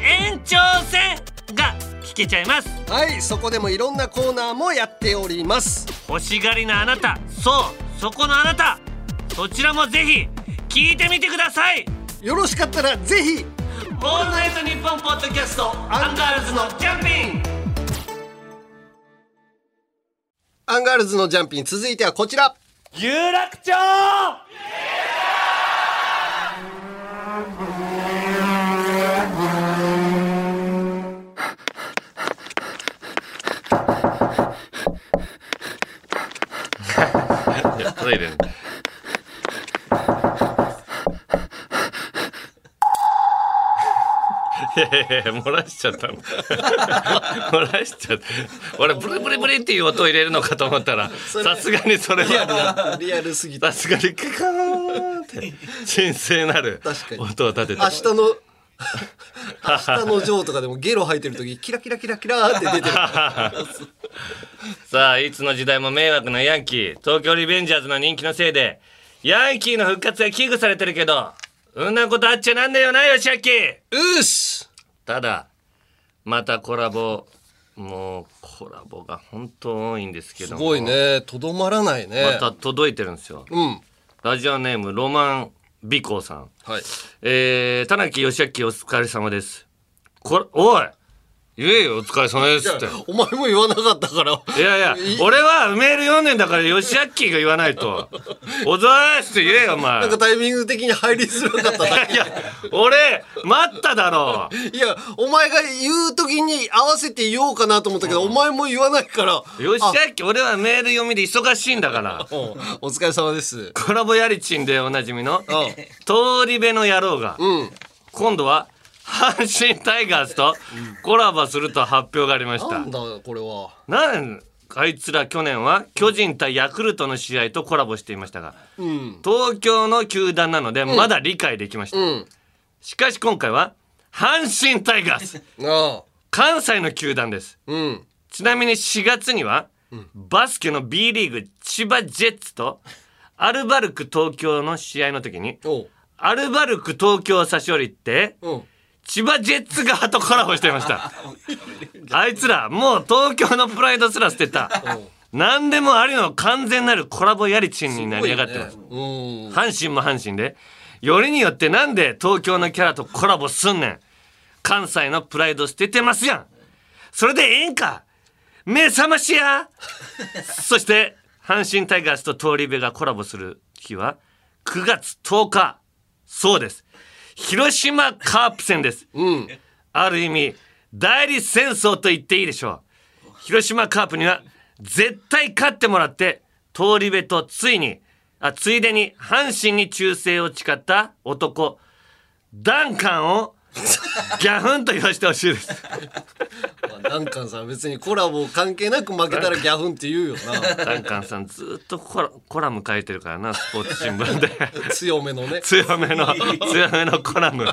延長戦が聞けちゃいます。はい、そこでもいろんなコーナーもやっております。欲しがりなあなた。そうそこのあなた。そちらもぜひ聞いてみてください。よろしかったらぜひ。オールナイトニッポンポッドキャストアンガールズのジャンピン。アンガールズのジャンピン続いてはこちら。有楽町漏らしちゃったの 漏らしちゃった俺ブリブリブリっていう音を入れるのかと思ったらさすがにそれはリアルすぎた。さすがにカカーンって神聖なる確かに音を立てて明日の明日のジョーとかでもゲロ吐いてる時キラキラキラキラーって出てる。さあいつの時代も迷惑なヤンキー東京リベンジャーズの人気のせいでヤンキーの復活が危惧されてるけどうんなことあっちゃなんだよなよしあきうっす。ただまたコラボもうコラボが本当多いんですけどもすごいね。とどまらないね。また届いてるんですようん。ラジオネームロマン美子さんはい。えー、田中義明お疲れ様です。これ、おい言えよお疲れ様ですって。お前も言わなかったから。いやいや俺はメール読んでんだから吉明が言わないと「おざーす」って言えよお前。なんかタイミング的に入りづらかっただけいや俺待っただろ。いやお前が言う時に合わせて言おうかなと思ったけど、お前も言わないから。吉明俺はメール読みで忙しいんだから。お疲れ様です。コラボやりちんでおなじみの通り部の野郎が、今度は阪神タイガースとコラボすると発表がありました。なんだこれは。なんあいつら去年は巨人対ヤクルトの試合とコラボしていましたがうん。東京の球団なのでうん。まだ理解できました、うん。しかし今回は阪神タイガース。あ関西の球団です、うん。ちなみに4月には、バスケの B リーグ千葉ジェッツとアルバルク東京の試合の時にアルバルク東京を差し降りて、千葉ジェッツ側とコラボしていました。あいつらもう東京のプライドすら捨てた。何でもありの完全なるコラボやりちんになり上がってます。うん。阪神も阪神で。よりによってなんで東京のキャラとコラボすんねん。関西のプライド捨ててますやん。それでええんか。目覚ましや。そして阪神タイガースと通り部がコラボする日は9月10日。そうです広島カープ戦です、ある意味代理戦争と言っていいでしょう。広島カープには絶対勝ってもらって通り部とついにあついでに阪神に忠誠を誓った男ダンカンを ギャフンと言わせてほしいです。ダンカンさん別にコラボ関係なく負けたらギャフンって言うよな。ダンカンさんずっとコラコラム書いてるからなスポーツ新聞で。強めのね。強めの 強めのコラム。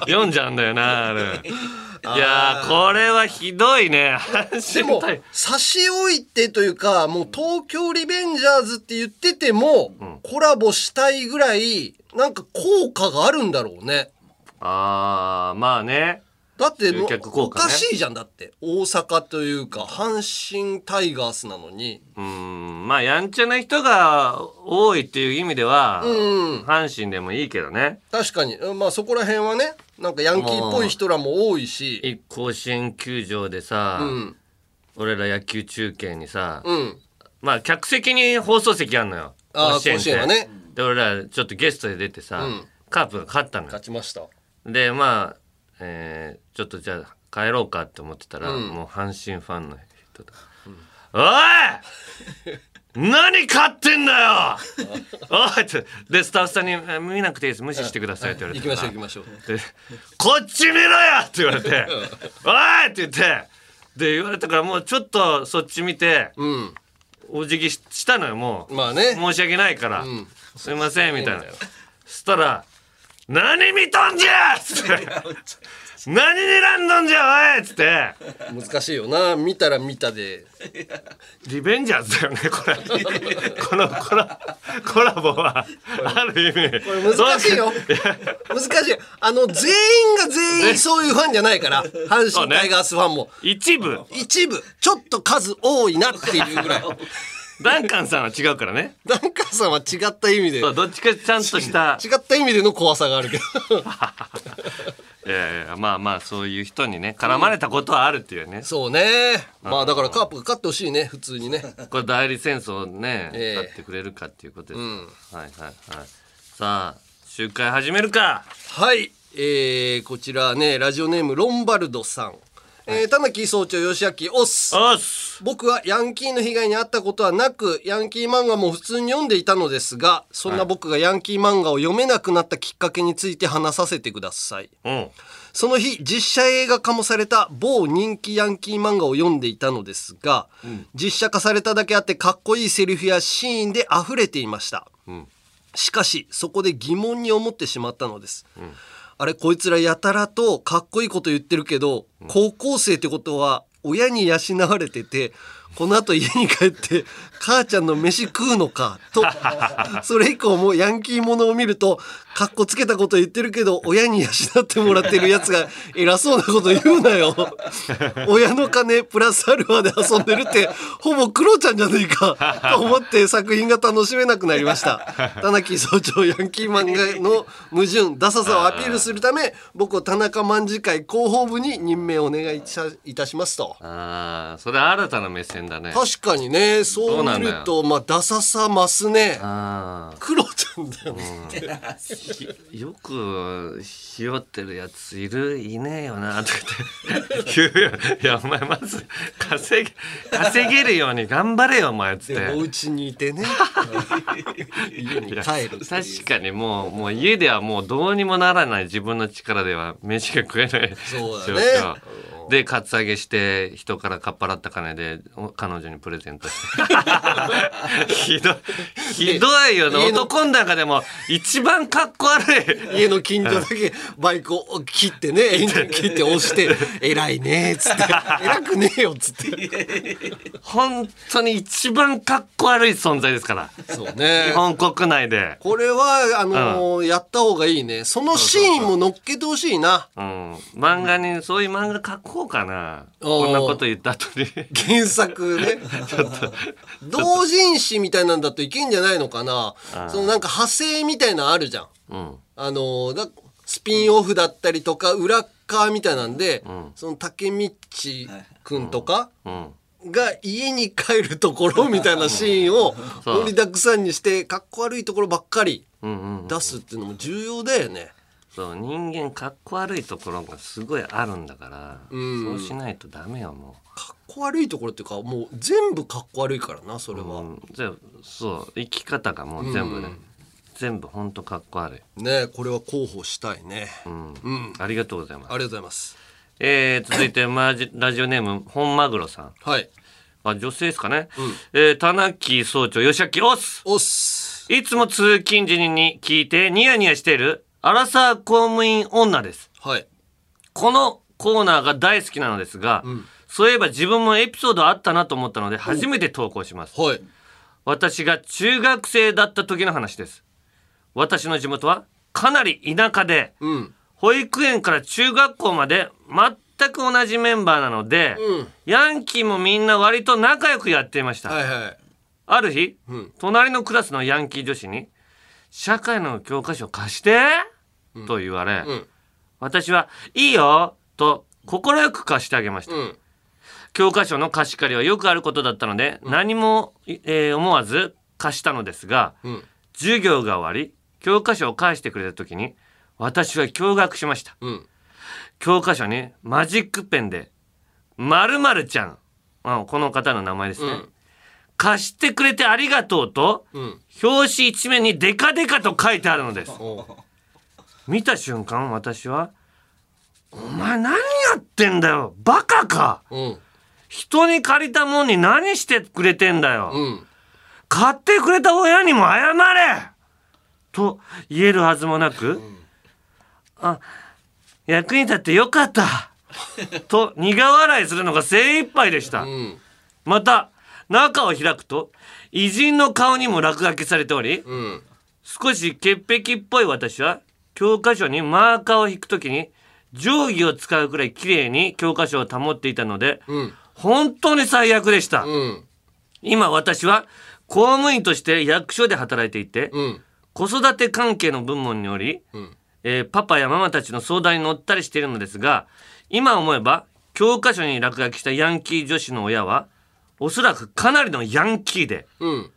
読んじゃうんだよなあれ。いやーこれはひどいね。でも差し置いてというかもう東京リベンジャーズって言ってても、コラボしたいぐらいなんか効果があるんだろうねあーまあね。だってもう集客効お果ね。かしいじゃんだって。大阪というか阪神タイガースなのに。うん。まあやんちゃな人が多いっていう意味では、うん。阪神でもいいけどね。確かに。うんまあそこら辺はねなんかヤンキーっぽい人らも多いし。一甲子園球場でさ、うん。俺ら野球中継にさ、うん。まあ客席に放送席あんのよ。あー甲子園って。甲子園はね。で俺らちょっとゲストで出てさ、うん。カープが勝ったのよ。勝ちましたでまあ、えーちょっとじゃあ帰ろうかって思ってたら、うん。もう阪神ファンの人と「おい！何買ってんだよおい!」ってでスタッフさんに「見なくていいです。無視してください」って言われて行きましょう行きましょう。で「こっち見ろよ!」って言われて「おい!」って言ってで言われたからもうちょっとそっち見て、うん。お辞儀ししたのよもう、まあね。申し訳ないから、ん。すいませんみたいな。そしたら「何見とんじゃ!」っつって「何睨んどんじゃおい!」っつって。難しいよな。見たら見たで。リベンジャーズだよねこれ。このコラコラボは。ある意味。これ難しいよ。難しいあの全員が全員そういうファンじゃないから。阪神タイガースファンも。一部。一部。ちょっと数多いなっていうぐらいダンカンさんは違うからね。ダンカンさんは違った意味で。どっちかちゃんとした。った意味での怖さがあるけど。いやいやまあまあそういう人にね絡まれたことはあるっていうね、そうね。まあだからカープが勝ってほしいね普通にね。これ代理戦争ね、ええ。やってくれるかっていうことです、うん。はいはいはい。さあ集会始めるか。はい、えー、こちらねラジオネームロンバルドさん、えー、田中総長吉明オスおっす。僕はヤンキーの被害に遭ったことはなくヤンキー漫画も普通に読んでいたのですがそんな僕がヤンキー漫画を読めなくなったきっかけについて話させてください。うん。その日実写映画化もされた某人気ヤンキー漫画を読んでいたのですが、実写化されただけあってかっこいいセリフやシーンで溢れていました、ん。しかしそこで疑問に思ってしまったのです、あれこいつらやたらとかっこいいこと言ってるけど、高校生ってことは親に養われててこの後家に帰って母ちゃんの飯食うのかと。それ以降もヤンキーものを見るとかっこつけたこと言ってるけど親に養ってもらってるやつが偉そうなこと言うなよ。親の金プラスアルファで遊んでるってほぼクロちゃんじゃねえかと思って作品が楽しめなくなりました。田中総長ヤンキー漫画の矛盾ダサさをアピールするため僕を田中卍会広報部に任命お願いいたしますと。ああそれ新たな目線だね。確かにねそう見るとまあダサさ増すね。クロちゃんだよね、よくひよってるやついる？いねえよなとかって。言うよいやお前まず稼げ稼げるように頑張れよお前っつって。でお家にいてね。家に帰る確かにもうもう家ではもうどうにもならない自分の力では飯が食えないそうだねでカツアゲして人からかっぱらった金でお彼女にプレゼントして。ひどい。ひどいよね。男の中でも一番かっこ悪い。家の近所だけバイクを切ってね切って。押して「偉いね」っつって「偉くねえよ」っつって。本当に一番かっこ悪い存在ですから。そうね。日本国内で。これはあのーやった方がいいね。そのシーンも乗っけてほしいな。うん、漫画にそういう漫画書こうかな。こんなこと言った後に。原作ね。同人誌みたいなんだといけんじゃないのかな。そのなんか派生みたいなのあるじゃん。うん。あのーだスピンオフだったりとか裏側みたいなんで、その竹道くんとかうん。が家に帰るところ みたいなシーンを盛りだくさんにしてかっこ悪いところばっかりうんうんうん。出すっていうのも重要だよね。そう人間かっこ悪いところがすごいあるんだから、うん。そうしないとダメよもかっこ悪いところっていうかもう全部かっこ悪いからなそれう、は。うん、じゃあそう生き方がもう全部ね、うん。全部ほんとかっこ悪い、ねこれは候補したいね。うん。うん。ありがとうございます。ありがとうございます。えー、続いてマジラジオネーム本マグロさん。はい。あ女性ですかね、えー、田中総長吉明おっす。おっす。いつも通勤時に聞いてニヤニヤしているアラサー公務員女ですはい。このコーナーが大好きなのですが、そういえば自分もエピソードあったなと思ったので初めて投稿しますはい。私が中学生だった時の話です私の地元はかなり田舎でうん。保育園から中学校まで全く同じメンバーなので、うん。ヤンキーもみんな割と仲良くやっていました、はいはい。ある日、うん隣のクラスのヤンキー女子に「社会の教科書貸して」と言われ、うん。私は「いいよ」と快く貸してあげました、うん。教科書の貸し借りはよくあることだったので、何も、えー思わず貸したのですが、うん。授業が終わり教科書を返してくれた時に私は驚愕しましたうん。教科書にマジックペンで「まるちゃん」あこの方の名前ですね、うん貸してくれてありがとうとうん。表紙一面にデカデカと書いてあるのですお見た瞬間私は「お前何やってんだよバカかうん。人に借りたもんに何してくれてんだよ、うん。買ってくれた親にも謝れ!」と言えるはずもなく「あ役に立ってよかった! 」と苦笑いするのが精一杯でした、うん。また中を開くと偉人の顔にも落書きされており、うん。少し潔癖っぽい私は教科書にマーカーを引くときに定規を使うくらい綺麗に教科書を保っていたのでうん。本当に最悪でした、うん。今私は公務員として役所で働いていて、うん。子育て関係の部門により、うん。えーパパやママたちの相談に乗ったりしているのですが今思えば教科書に落書きしたヤンキー女子の親はおそらくかなりのヤンキーでうん。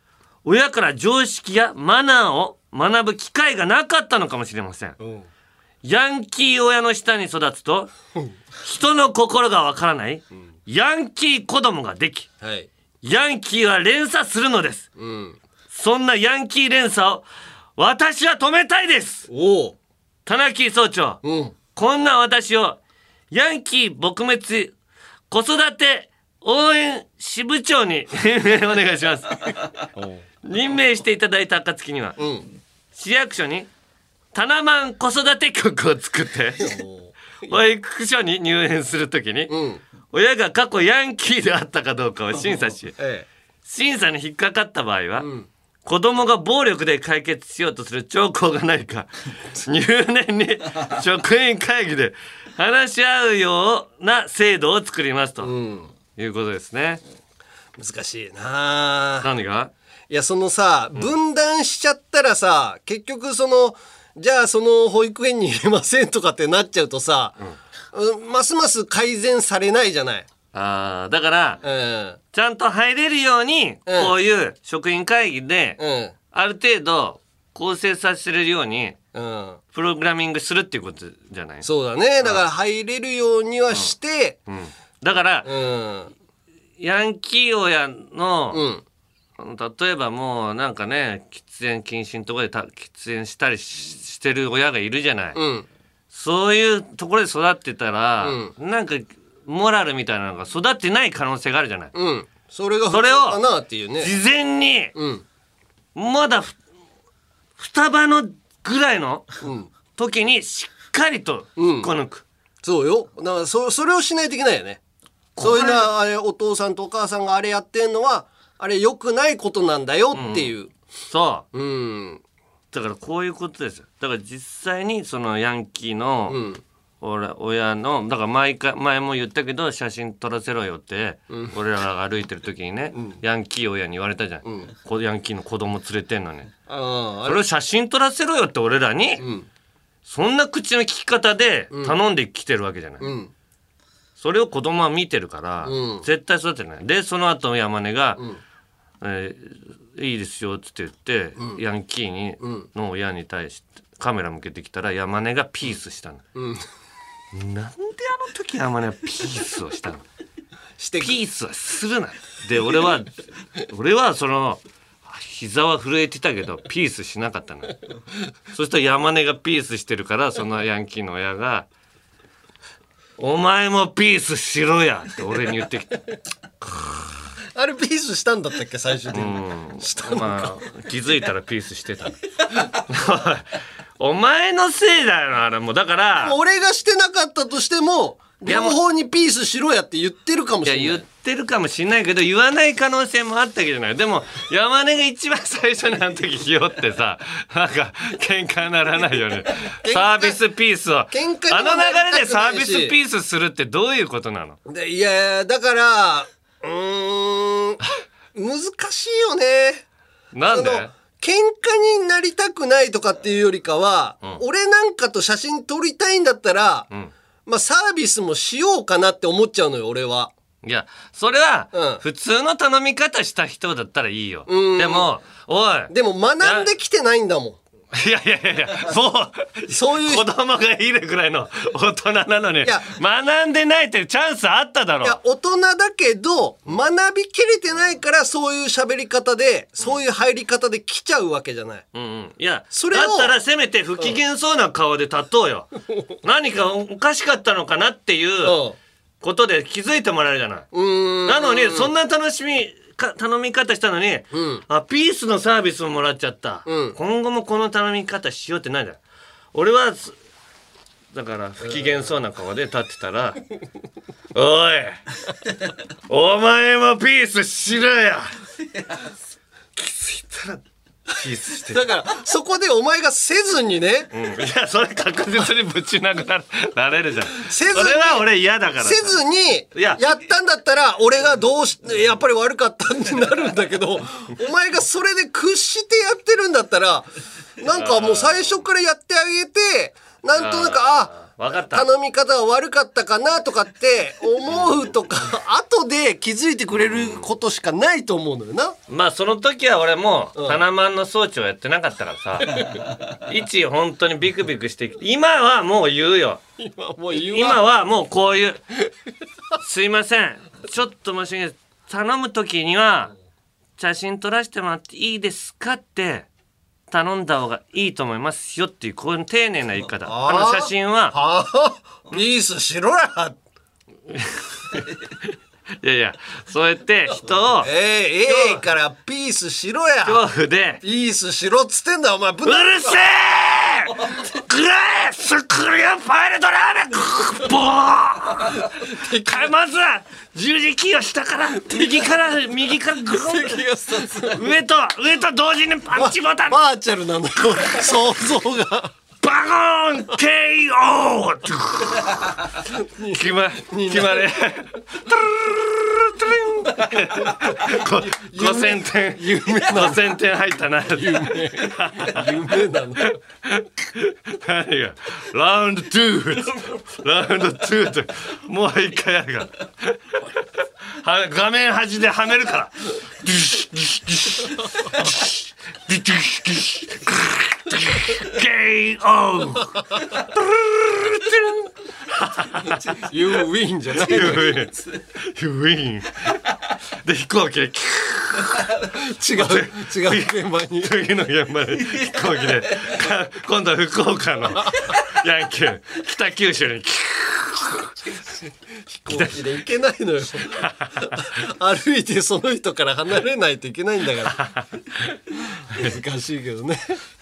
親から常識やマナーを学ぶ機会がなかったのかもしれませんうん。ヤンキー親の下に育つと人の心がわからないヤンキー子供ができはい。ヤンキーは連鎖するのですうん。そんなヤンキー連鎖を私は止めたいですおお。田中総長うん。こんな私をヤンキー撲滅子育て応援支部長に お願いします任命していただいた暁にはうん。市役所にタナマン子育て局を作って保育所に入園するときにうん。親が過去ヤンキーであったかどうかを審査しえ審査に引っかかった場合は、子供が暴力で解決しようとする兆候がないか 入念に職員会議で話し合うような制度を作りますと、いうことですね。難しいな何が？いやそのさ分断しちゃったらさ、結局そのじゃあその保育園に入れませんとかってなっちゃうとさ、うん。ますます改善されないじゃない。あーだから、うん。ちゃんと入れるように、こういう職員会議で、うん。ある程度構成させれるようにうん、プログラミングするっていうことじゃない？そうだね。だから入れるようにはして、うん。だから、うん。ヤンキー親の、うん例えばもうなんかね喫煙禁止のところでた喫煙したりししてる親がいるじゃない、うん。そういうところで育ってたら、なんかモラルみたいなのが育ってない可能性があるじゃない、うん。それがそれをかなっていうね。事前に、うん。まだふ双葉のぐらいのうん。時にしっかりとうん。こ抜く、そうよ。だからそそれをしないといけないよね。そういうのはあれお父さんとお母さんがあれやってんのはあれ良くないことなんだよっていう。そう。うん。だからこういうことですよ。だから実際にそのヤンキーの、うん。俺親のだから毎回前も言ったけど写真撮らせろよって、うん。俺らが歩いてる時にね、ヤンキー親に言われたじゃん、こヤンキーの子供連れてんのに。あそれを写真撮らせろよって俺らに、そんな口の利き方で頼んできてるわけじゃない、うん。それを子供は見てるから、うん。絶対育てない。でその後山根が、えーいいですよ」っつって言って、ヤンキーに、の親に対してカメラ向けてきたら山根がピースしたの、うん。なんであの時山根はピースをしたの？してピースはするな。で俺は俺はその膝は震えてたけどピースしなかったの。そしたら山根がピースしてるからそのヤンキーの親が「お前もピースしろや」って俺に言ってきてあれピースしたんだったっけ？最終的に、うん。したのか、まあ気づいたらピースしてた。お前のせいだよなあれも。うだから俺がしてなかったとしても両方にピースしろやって言ってるかもいやしれない。言ってるかもしれないけど言わない可能性もあったわけじゃない。でも山根が一番最初にあの時ひよってさなんか喧嘩にならないよねサービスピースを。あ喧嘩にもの流れでサービスピースするってどういうことなの？でいやだからうーん。難しいよね。なんで？喧嘩になりたくないとかっていうよりかは、俺なんかと写真撮りたいんだったら、ん。まあサービスもしようかなって思っちゃうのよ俺は。いやそれはうん。普通の頼み方した人だったらいいよ。うん。でもおい。でも学んできてないんだもん。いやいやいやいやもうそういう。子供がいるぐらいの 大人なのにや。学んでないってチャンスあっただろ。いや大人だけど学びきれてないからそういう喋り方でそういう入り方で来ちゃうわけじゃない。うんうん、いやそれをだったらせめて不機嫌そうな顔で立とうよ、何かおかしかったのかなっていうことで気づいてもらえるじゃない、なのにそんな楽しみか頼み方したのに、あピースのサービスももらっちゃった、うん。今後もこの頼み方しようってないんだよ。俺はすだから不機嫌そうな顔で立ってたら「おいお前もピースしろよ!」気づいたらピースして。だからそこでお前がせずにね、うん、いやそれ確実にぶち殴らら れるじゃん。せずにそれは俺嫌だからさ。せずにいや。やったんだったら俺がどうしやっぱり悪かったってなるんだけどお前がそれで屈してやってるんだったらなんかもう最初からやってあげてなんとなくあ分かった。頼み方が悪かったかなとかって思うとか 後で気づいてくれることしかないと思うのよな。まあその時は俺もタナマンの装置をやってなかったからさ。一本当にビクビクして今はもう言うよ。今もう言うわ。今はもうこういう「すいません。ちょっと申し訳ない。です頼む時には写真撮らせてもらっていいですか?」って頼んだ方がいいと思いますよっていうこういう丁寧な言い方。あの写真は。はあピースしろや。いやいやそうやって人をええええからピースしろや。恐怖で。ピースしろっつってんだお前。ぶうるせえくれスクリューパイルドラーメンボーかまずは十字キーを下から右から右からグーン 上と上と同時にパンチボタン。バーチャルなんだよ想像がバゴーン! KO! 決ま決まれ。こ五千点五千点入ったな。夢なの。何が？ラウンド2ラウンド2ってもう一回やるから。は画面端ではめるから。デュシデュシデュシデュシデュシデュシデュシ KO! You win じゃない。You の win. You win. で飛行機で。キュー違う違う現場に。次の現場で飛行機で。か今度は福岡の。ヤンキー。北九州に。キ飛行機で行けないのよ。歩いてその人から離れないといけないんだから。難しいけどね。ュー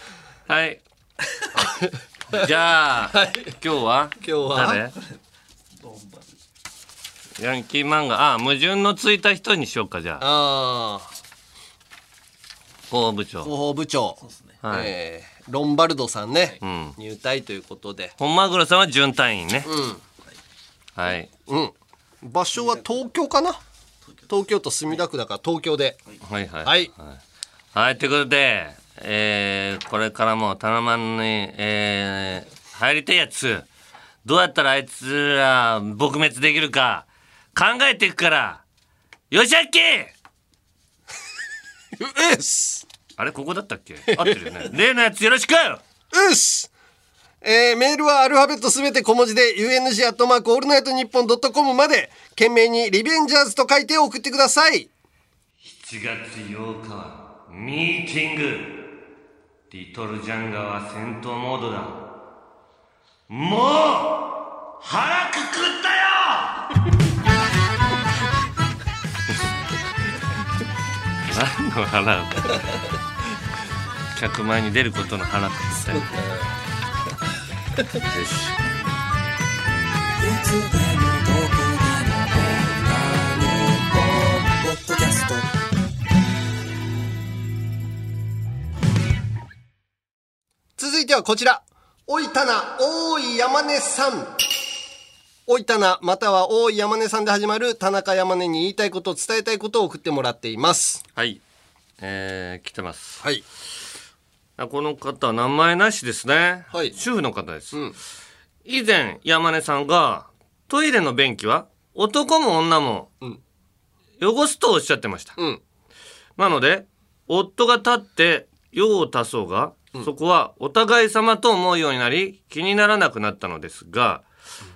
はい。じゃあ、今日は？今日は？誰？ヤンキー漫画。あ矛盾のついた人にしようかじゃあ。ああ広報部長。広報部長、はい。えーロンバルドさんね、ん。入隊ということで。本マグロさんは準隊員ね。はい。うん。場所は東京かな？東京。都墨田区だから東京で。はい。はい。はい。はい、ということで、えーこれからもタナマンに、えー入りたいやつ、どうやったらあいつら撲滅できるか考えていくから、よしあっけ！うっすあれここだったっけ？合ってるよね。例のやつよろしく！うっすえーメールはアルファベットすべて小文字で UNG アットマークオールナイトニッポンドットコムまで件名にリベンジャーズと書いて送ってください。7月8日はミーティングリトルジャンガは戦闘モードだ。もう腹くくったよ！何の腹客前に出ることの腹くくったよ。よし続いてはこちら。おいたな大井山根さん。おいたなまたは大井山根さんで始まる田中山根に言いたいこと伝えたいことを送ってもらっています。はい。えー、来てます。はい。あこの方名前なしですね、はい。主婦の方です、うん。以前山根さんがトイレの便器は男も女もうん。汚すとおっしゃってました、うん。なので夫が立って用を足そうが、そこはお互い様と思うようになり気にならなくなったのですが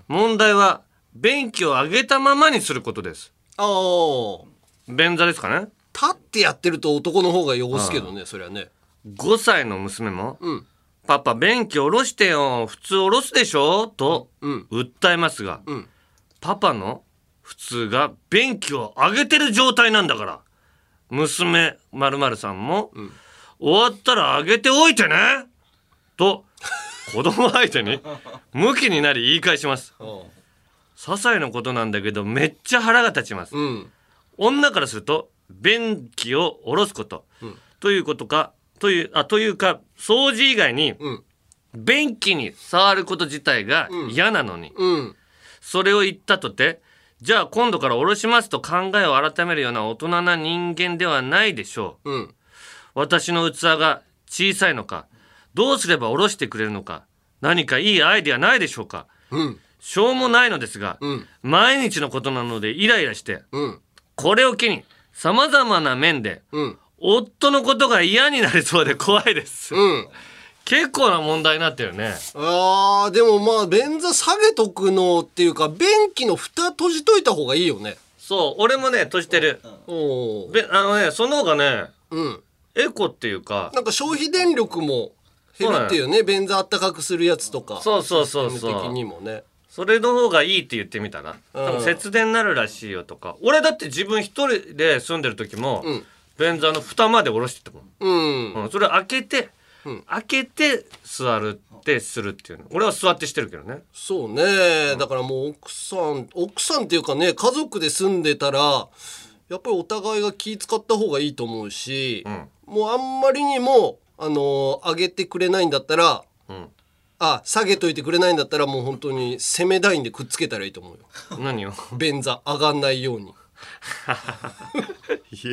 問題は便器を上げたままにすることです。ああ便座ですかね。立ってやってると男の方が汚すけどねそりゃね。5歳の娘もうん「パパ便器下ろしてよ普通下ろすでしょ?」とうん。訴えますが、うん。パパの普通が便器を上げてる状態なんだから娘まるさんも、終わったら上げておいてね。と子供相手に向きになり言い返します。些細なことなんだけどめっちゃ腹が立ちます、うん。女からすると便器を下ろすこと、ということかというあというか掃除以外に、うん。便器に触ること自体が嫌なのに、うん。それを言ったとてじゃあ今度から下ろしますと考えを改めるような大人な人間ではないでしょう。うん私の器が小さいのかどうすれば下ろしてくれるのか何かいいアイデアないでしょうか。うん。しょうもないのですが、うん。毎日のことなのでイライラしてうん。これを機にさまざまな面でうん。夫のことが嫌になりそうで怖いです、うん。結構な問題になってるね。あーでもまあ便座下げとくのっていうか便器の蓋閉じといた方がいいよね。そう俺もね閉じてる。おおべあのねその方がねうんエコっていうかなんか消費電力も減るっていうね便座あったかくするやつとかそうそうそうそう。にもね。それの方がいいって言ってみたら多分節電になるらしいよとか。俺だって自分一人で住んでる時も、うん。便座の蓋まで下ろしてたもん、うん。うん、それ開けて開けて座るってするっていうの。俺は座ってしてるけどね。そうね、だからもう奥さん奥さんっていうかね家族で住んでたらやっぱりお互いが気使った方がいいと思うし、もうあんまりにもあの上げてくれないんだったら、あ下げといてくれないんだったらもう本当に攻め台でくっつけたらいいと思うよ。何を？便座上がんないように。いや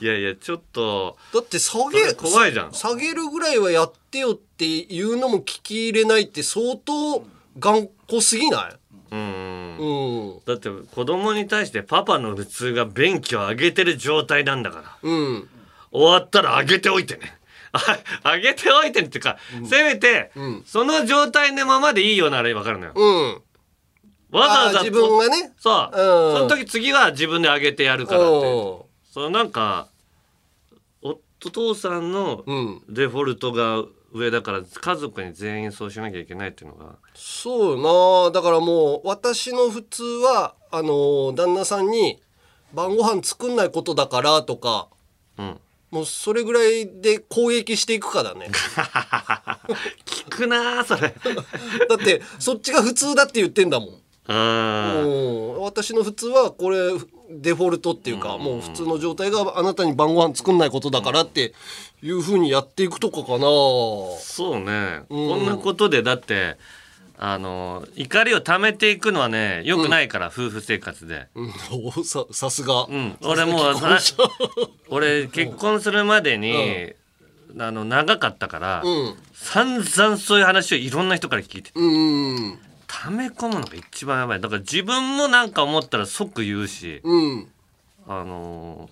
いやいやちょっとだって下げ怖いじゃん。下げるぐらいはやってよっていうのも聞き入れないって相当頑固すぎない？うんうんだって子供に対してパパの普通が便器を上げてる状態なんだから。うん。終わったら上げておいてね。あ上げておいてねっていうか、せめて、その状態のままでいいよなら分かるのよ、うん。わざわざ自分がね。そう、うん。その時次は自分で上げてやるからってそのなんかおお父さんのデフォルトが上だから家族に全員そうしなきゃいけないっていうのが。そうよな。だからもう私の普通はあのー旦那さんに晩ご飯作んないことだからとか、うん。もうそれぐらいで攻撃していくかだね。聞くなーそれ。だってそっちが普通だって言ってんだもん。あうん。私の普通はこれデフォルトっていうか、もう普通の状態があなたに晩ご飯作んないことだからっていうふうにやっていくとかかな。そうね、こんなことでだってあの怒りを溜めていくのはねよくないから、夫婦生活で、うん。お ささすが、うん、俺もう 俺結婚するまでに、あの長かったから、うん。散々そういう話をいろんな人から聞いて。てうん溜め込むのが一番やばい。だから自分もなんか思ったら即言うし、うん。あの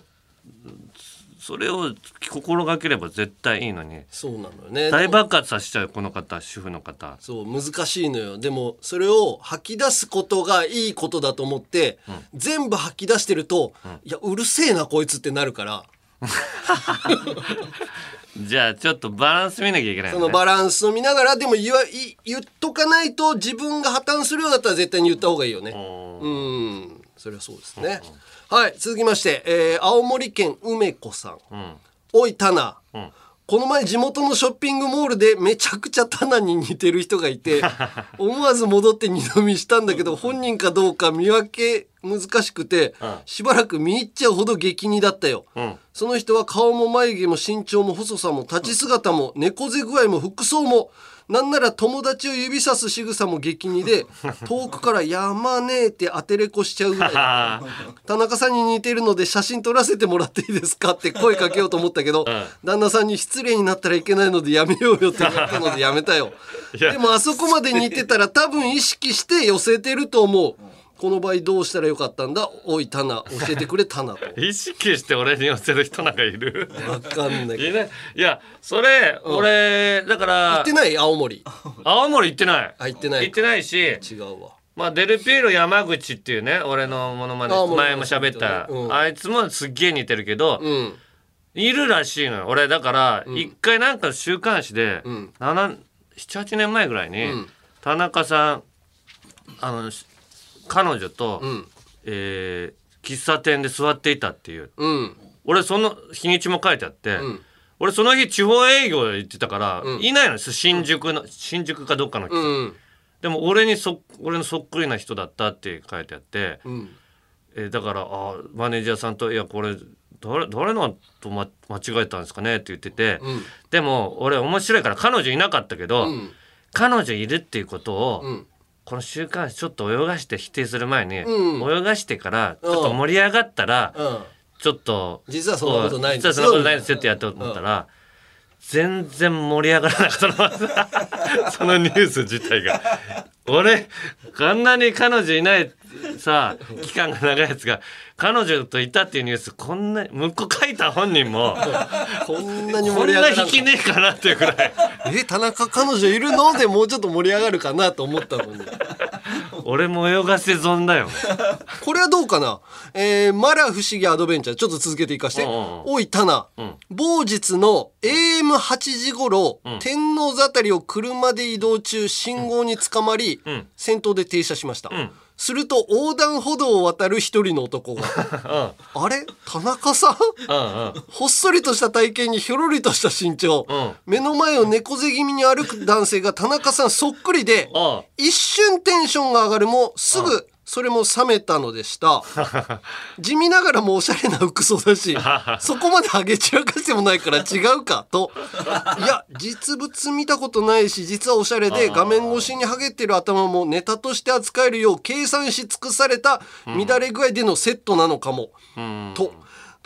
それを心がければ絶対いいのに。そうなのよね。大爆発させちゃうこの方主婦の方。そう難しいのよ。でもそれを吐き出すことがいいことだと思って、全部吐き出してると、いやうるせえなこいつってなるから じゃあちょっとバランス見なきゃいけないそのバランスを見ながらでも言わい言っとかないと自分が破綻するようだったら絶対に言った方がいいよね。うん。それはそうですね。はい続きまして、えー青森県梅子さん。うん。おいタナ、うんこの前地元のショッピングモールでめちゃくちゃタナに似てる人がいて 思わず戻って二度見したんだけど本人かどうか見分け難しくて、しばらく見入っちゃうほど激似だったよ、うん。その人は顔も眉毛も身長も細さも立ち姿も猫背具合も服装もなんなら友達を指さす仕草も激似で 遠くから「やまねえ」って当てれこしちゃうぐらい。田中さんに似てるので写真撮らせてもらっていいですかって声かけようと思ったけど、旦那さんに失礼になったらいけないのでやめようよって言われたのでやめたよ。やでもあそこまで似てたら多分意識して寄せてると思うこの場合どうしたらよかったんだ？おいタナ。教えてくれタナと。意識して俺に寄せる人なんかいる。わかんない。いないいやそれ、俺だから行ってない？青森。青森行ってない。あ行ってない行ってないし違うわ。まあデルピエロ山口っていうね俺のものまね前も喋った、うん。あいつもすっげえ似てるけど、うん。いるらしいのよ。俺だから一回なんか週刊誌で、78年前ぐらいに、田中さんあのし彼女と、えー喫茶店で座っていたっていう、うん。俺その日にちも書いてあって、俺その日地方営業行ってたから、いないのです新宿の新宿かどっかの喫茶店うん。でも俺にそ俺のそっくりな人だったって書いてあって、うん。えーだからあマネージャーさんと「いやこれ誰誰のと、ま、間違えたんですかね?」って言ってて、うん。でも俺面白いから彼女いなかったけど、うん。彼女いるっていうことを、うんこの週刊誌ちょっと泳がして否定する前に、うん。泳がしてからちょっと盛り上がったら、うん。ちょっと実はそんなことないん実ですそんなことないんですよってやって思ったら、全然盛り上がらなかったの。そのニュース自体が。俺こんなに彼女いないさ期間が長いやつが彼女といたっていうニュースこんな向こう書いた本人もこんなにこん盛り上がらな引きねえかなっていうくらい。え田中彼女いるの？でもうちょっと盛り上がるかなと思ったのに俺も泳がせ損だよ。これはどうかな？えー、マラ不思議アドベンチャー。ちょっと続けていかして。うんうんうん。おいタナ、某日の AM8 時頃、天王洲あたりを車で移動中信号に捕まり、ん。先頭で停車しました、すると横断歩道を渡る一人の男が。あれ？田中さん？うんうん。ほっそりとした体型にひょろりとした身長、目の前を猫背気味に歩く男性が田中さんそっくりで一瞬テンションが上がるもすぐそれも冷めたのでした。地味ながらもおしゃれな服装だし そこまでハゲ散らかしてもないから違うかと。いや実物見たことないし実はおしゃれで画面越しにハゲてる頭もネタとして扱えるよう計算し尽くされた乱れ具合でのセットなのかも、と。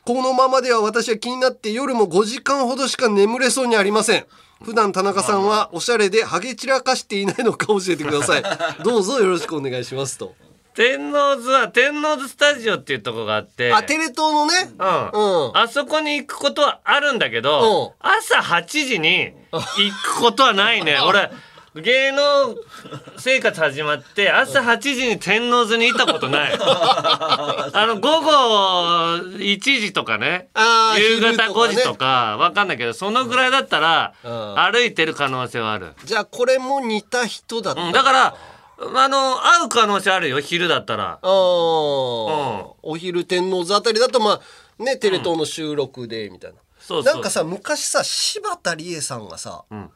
このままでは私は気になって夜も5時間ほどしか眠れそうにありません。普段田中さんはおしゃれでハゲ散らかしていないのか教えてください。どうぞよろしくお願いしますと天王洲は天王洲スタジオっていうとこがあって。あテレ東のね。うん、あそこに行くことはあるんだけど、朝8時に行くことはないね。俺芸能生活始まって朝8時に天王洲にいたことない。あの午後1時とかね。夕方昼とかね。5時とかわかんないけどそのぐらいだったらうん。歩いてる可能性はある、じゃあこれも似た人だった、うん、だからあの会う可能性あるよ昼だったら。あーお昼天王洲あたりだとまあねテレ東の収録でみたいな、そうそうなんかさ昔さ柴田理恵さんがさ、ん。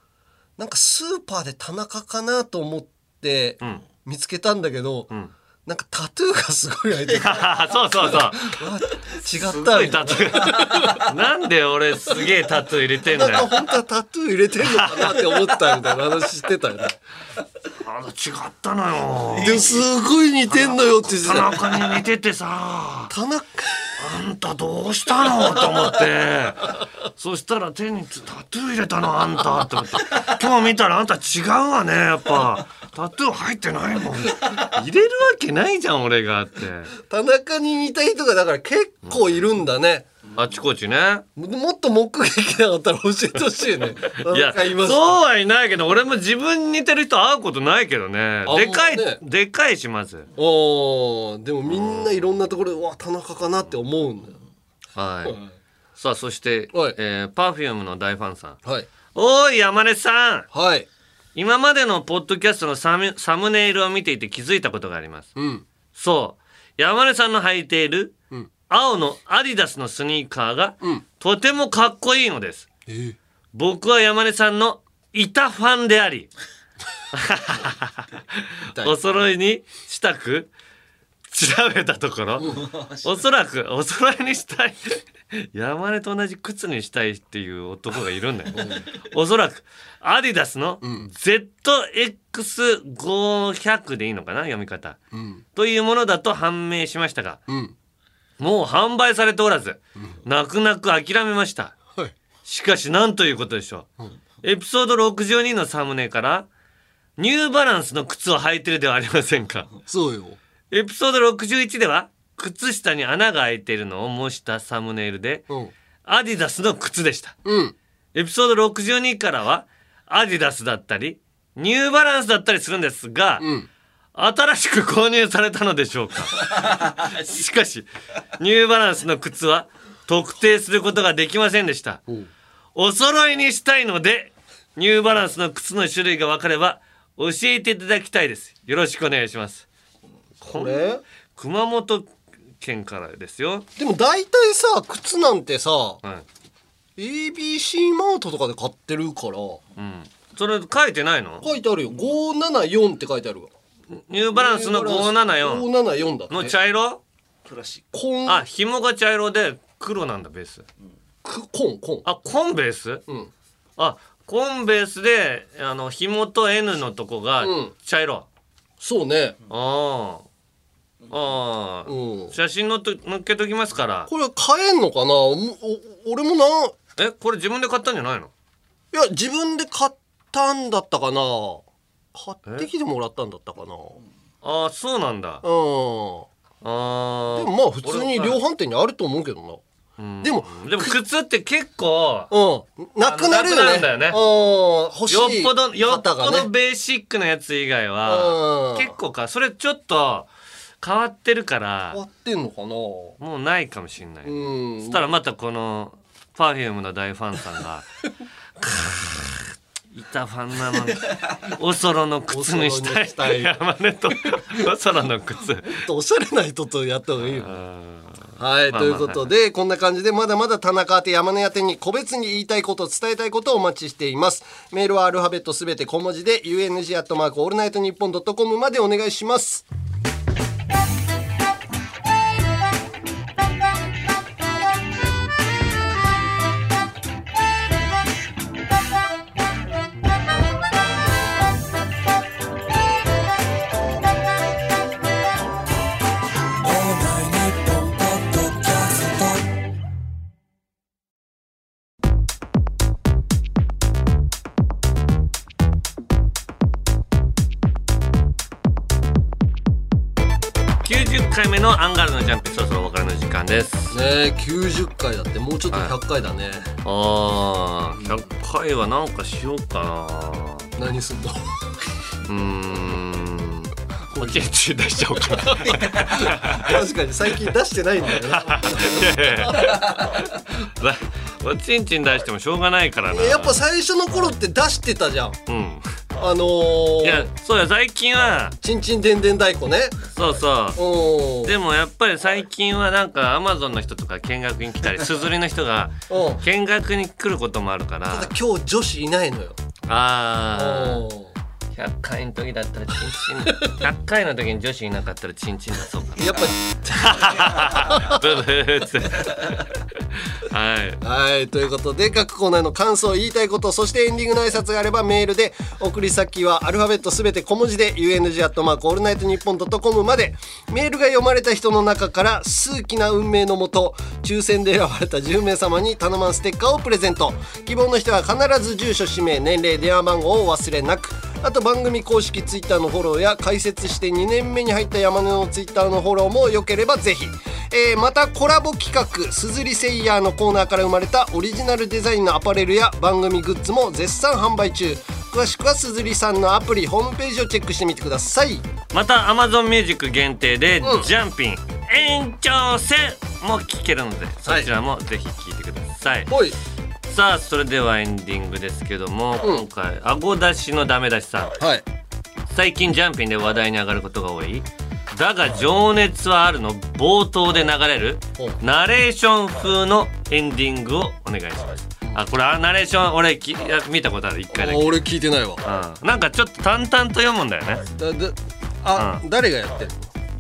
なんかスーパーで田中かなと思って見つけたんだけど、なんかタトゥーがすごい開いてた そうそうそう。違すったごいタトゥー。なんで俺すげえタトゥー入れてんだよ。本当はタトゥー入れてんのかなって思ったみたいな話してたよね。あの違ったのよ。でもすごい似てんのよって田た中に似ててさ。田中。あんたどうしたの？と思って。そしたら手にタトゥー入れたのあんた。って思って。今日見たらあんた違うわねやっぱタトゥー入ってないもん。入れるわけないじゃん俺がって。田中に似た人がだから結構いるんだね、あちこちね。もっと目撃なかったら教えてほしいね。いやそうはいないけど俺も自分に似てる人会うことないけどね。あでかい、ね。でかいしまず。おーでもみんないろんなところでうわ田中かなって思うんだよ。はい。さあそして、えー、パフュームの大ファンさん。はい。おい山根さん。はい今までのポッドキャストのサムサムネイルを見ていて気づいたことがあります。うん。そう。山根さんの履いているうん。青のアディダスのスニーカーがうん。とてもかっこいいのです。え僕は山根さんの板ファンであり。お揃いにしたく調べたところおそらくお揃いにしたい山根と同じ靴にしたいっていう男がいるんだよ。おそらくアディダスの ZX500 でいいのかな読み方。うん。というものだと判明しましたがうん。もう販売されておらず泣く泣く諦めました。はい。しかし何ということでしょう、エピソード62のサムネからニューバランスの靴を履いてるではありませんか。そうよ。エピソード61では靴下に穴が開いているのを模したサムネイルでうん。アディダスの靴でした。うん。エピソード62からはアディダスだったりニューバランスだったりするんですが、うん。新しく購入されたのでしょうか。しかしニューバランスの靴は特定することができませんでした。お揃いにしたいのでニューバランスの靴の種類が分かれば教えていただきたいです。よろしくお願いします。これ？熊本県からですよ。でも大体さ靴なんてさはい。ABC マートとかで買ってるから。うん。それ書いてないの？書いてあるよ。574って書いてあるわ。ニューバランスの574 574だって。の茶色？コン。あ紐が茶色で黒なんだベース。くコンコンあコンベース？うん。あコンベースであの紐と N のとこがうん。茶色、そうね。ああああ、うん。写真のと載っけときますから。これ買えんのかな？おお俺もな。いえこれ自分で買ったんじゃないの？や自分で買ったんだったかな。買ってきてもらったんだったかな。ああそうなんだ。うん。あでもまあ普通に量販店にあると思うけどな。でもでも靴って結構うん。なくなるよね。よね。うん。欲しいよっぽどよっぽどベーシックなやつ以外はうん。結構か。それちょっと変わってるから変わってんのかな？もうないかもしんない、うん。そしたらまたこの Perfume の大ファンさんが「か ーいたファンなのに おそろの靴にしたい山根と おそろの靴。おしゃれな人とやった方がいいよ。はい、まあまあ。ということで、こんな感じでまだまだ田中宛て山根宛てに個別に言いたいこと伝えたいことをお待ちしています。メールはアルファベットすべて小文字で UNG アットマークオールナイトニッポンドットコムまでお願いしますのアンガールズのジャンピンそろそろお別れの時間です。ねえ90回だってもうちょっと100回だね、あー100回はなんかしようかな。何すんの？うーん。おちんちん出しちゃおうか。な確かに最近出してないんだよな。だおちんちん出してもしょうがないからな。やっぱ最初の頃って出してたじゃん。うんあのー、いやそうや最近はちんちんでんでん太鼓ね。そうそう。でもやっぱり最近はなんかアマゾンの人とか見学に来たり すずりの人がうん。見学に来ることもあるから。ただ今日女子いないのよ。ああ100回の時だったらチンチン。100回の時に女子いなかったらチンチン出そうかやっなブブーってはい。ぱはい。ということで各コーナーの感想言いたいことそしてエンディングの挨拶があればメールで送り先はアルファベットすべて小文字で UNG アットマークオールナイトニッポンドットコムまでメールが読まれた人の中から数奇な運命のもと抽選で選ばれた10名様にタナマンステッカーをプレゼント。希望の人は必ず住所氏名年齢電話番号をお忘れなくあと番組公式ツイッターのフォローや開設して2年目に入った山根のツイッターのフォローもよければぜひ、えーまたコラボ企画「すずりセイヤー」のコーナーから生まれたオリジナルデザインのアパレルや番組グッズも絶賛販売中。詳しくはすずりさんのアプリホームページをチェックしてみてください。また Amazon Music 限定で、うん。ジャンピン延長戦も聴けるのでそちらもぜひ聴いてください、ほいさあそれではエンディングですけども、うん。今回顎出しのダメ出しさん。はい。最近ジャンピンで話題に上がることが多い。だが情熱はあるの？冒頭で流れる？ナレーション風のエンディングをお願いします。あこれあナレーション俺きいや見たことある？一回だけ、俺聞いてないわ。うん、なんかちょっと淡々と読むんだよね。だだあ、誰がやってるの？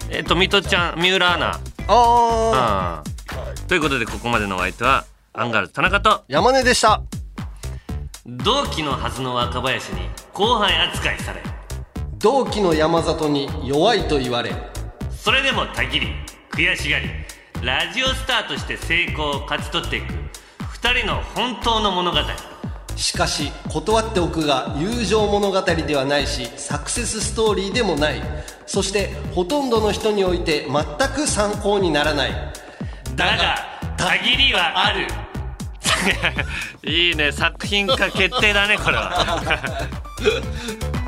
えっと水戸ちゃん三浦アナ。あうん。ということでここまでのお相手はアンガールズ田中と。山根でした。同期のはずの若林に後輩扱いされ。同期の山里に弱いと言われ。それでもたぎり悔しがり。ラジオスターとして成功を勝ち取っていく。二人の本当の物語。しかし断っておくが友情物語ではないしサクセスストーリーでもない。そしてほとんどの人において全く参考にならない。だがたぎりはあるいいね。作品化決定だねこれは。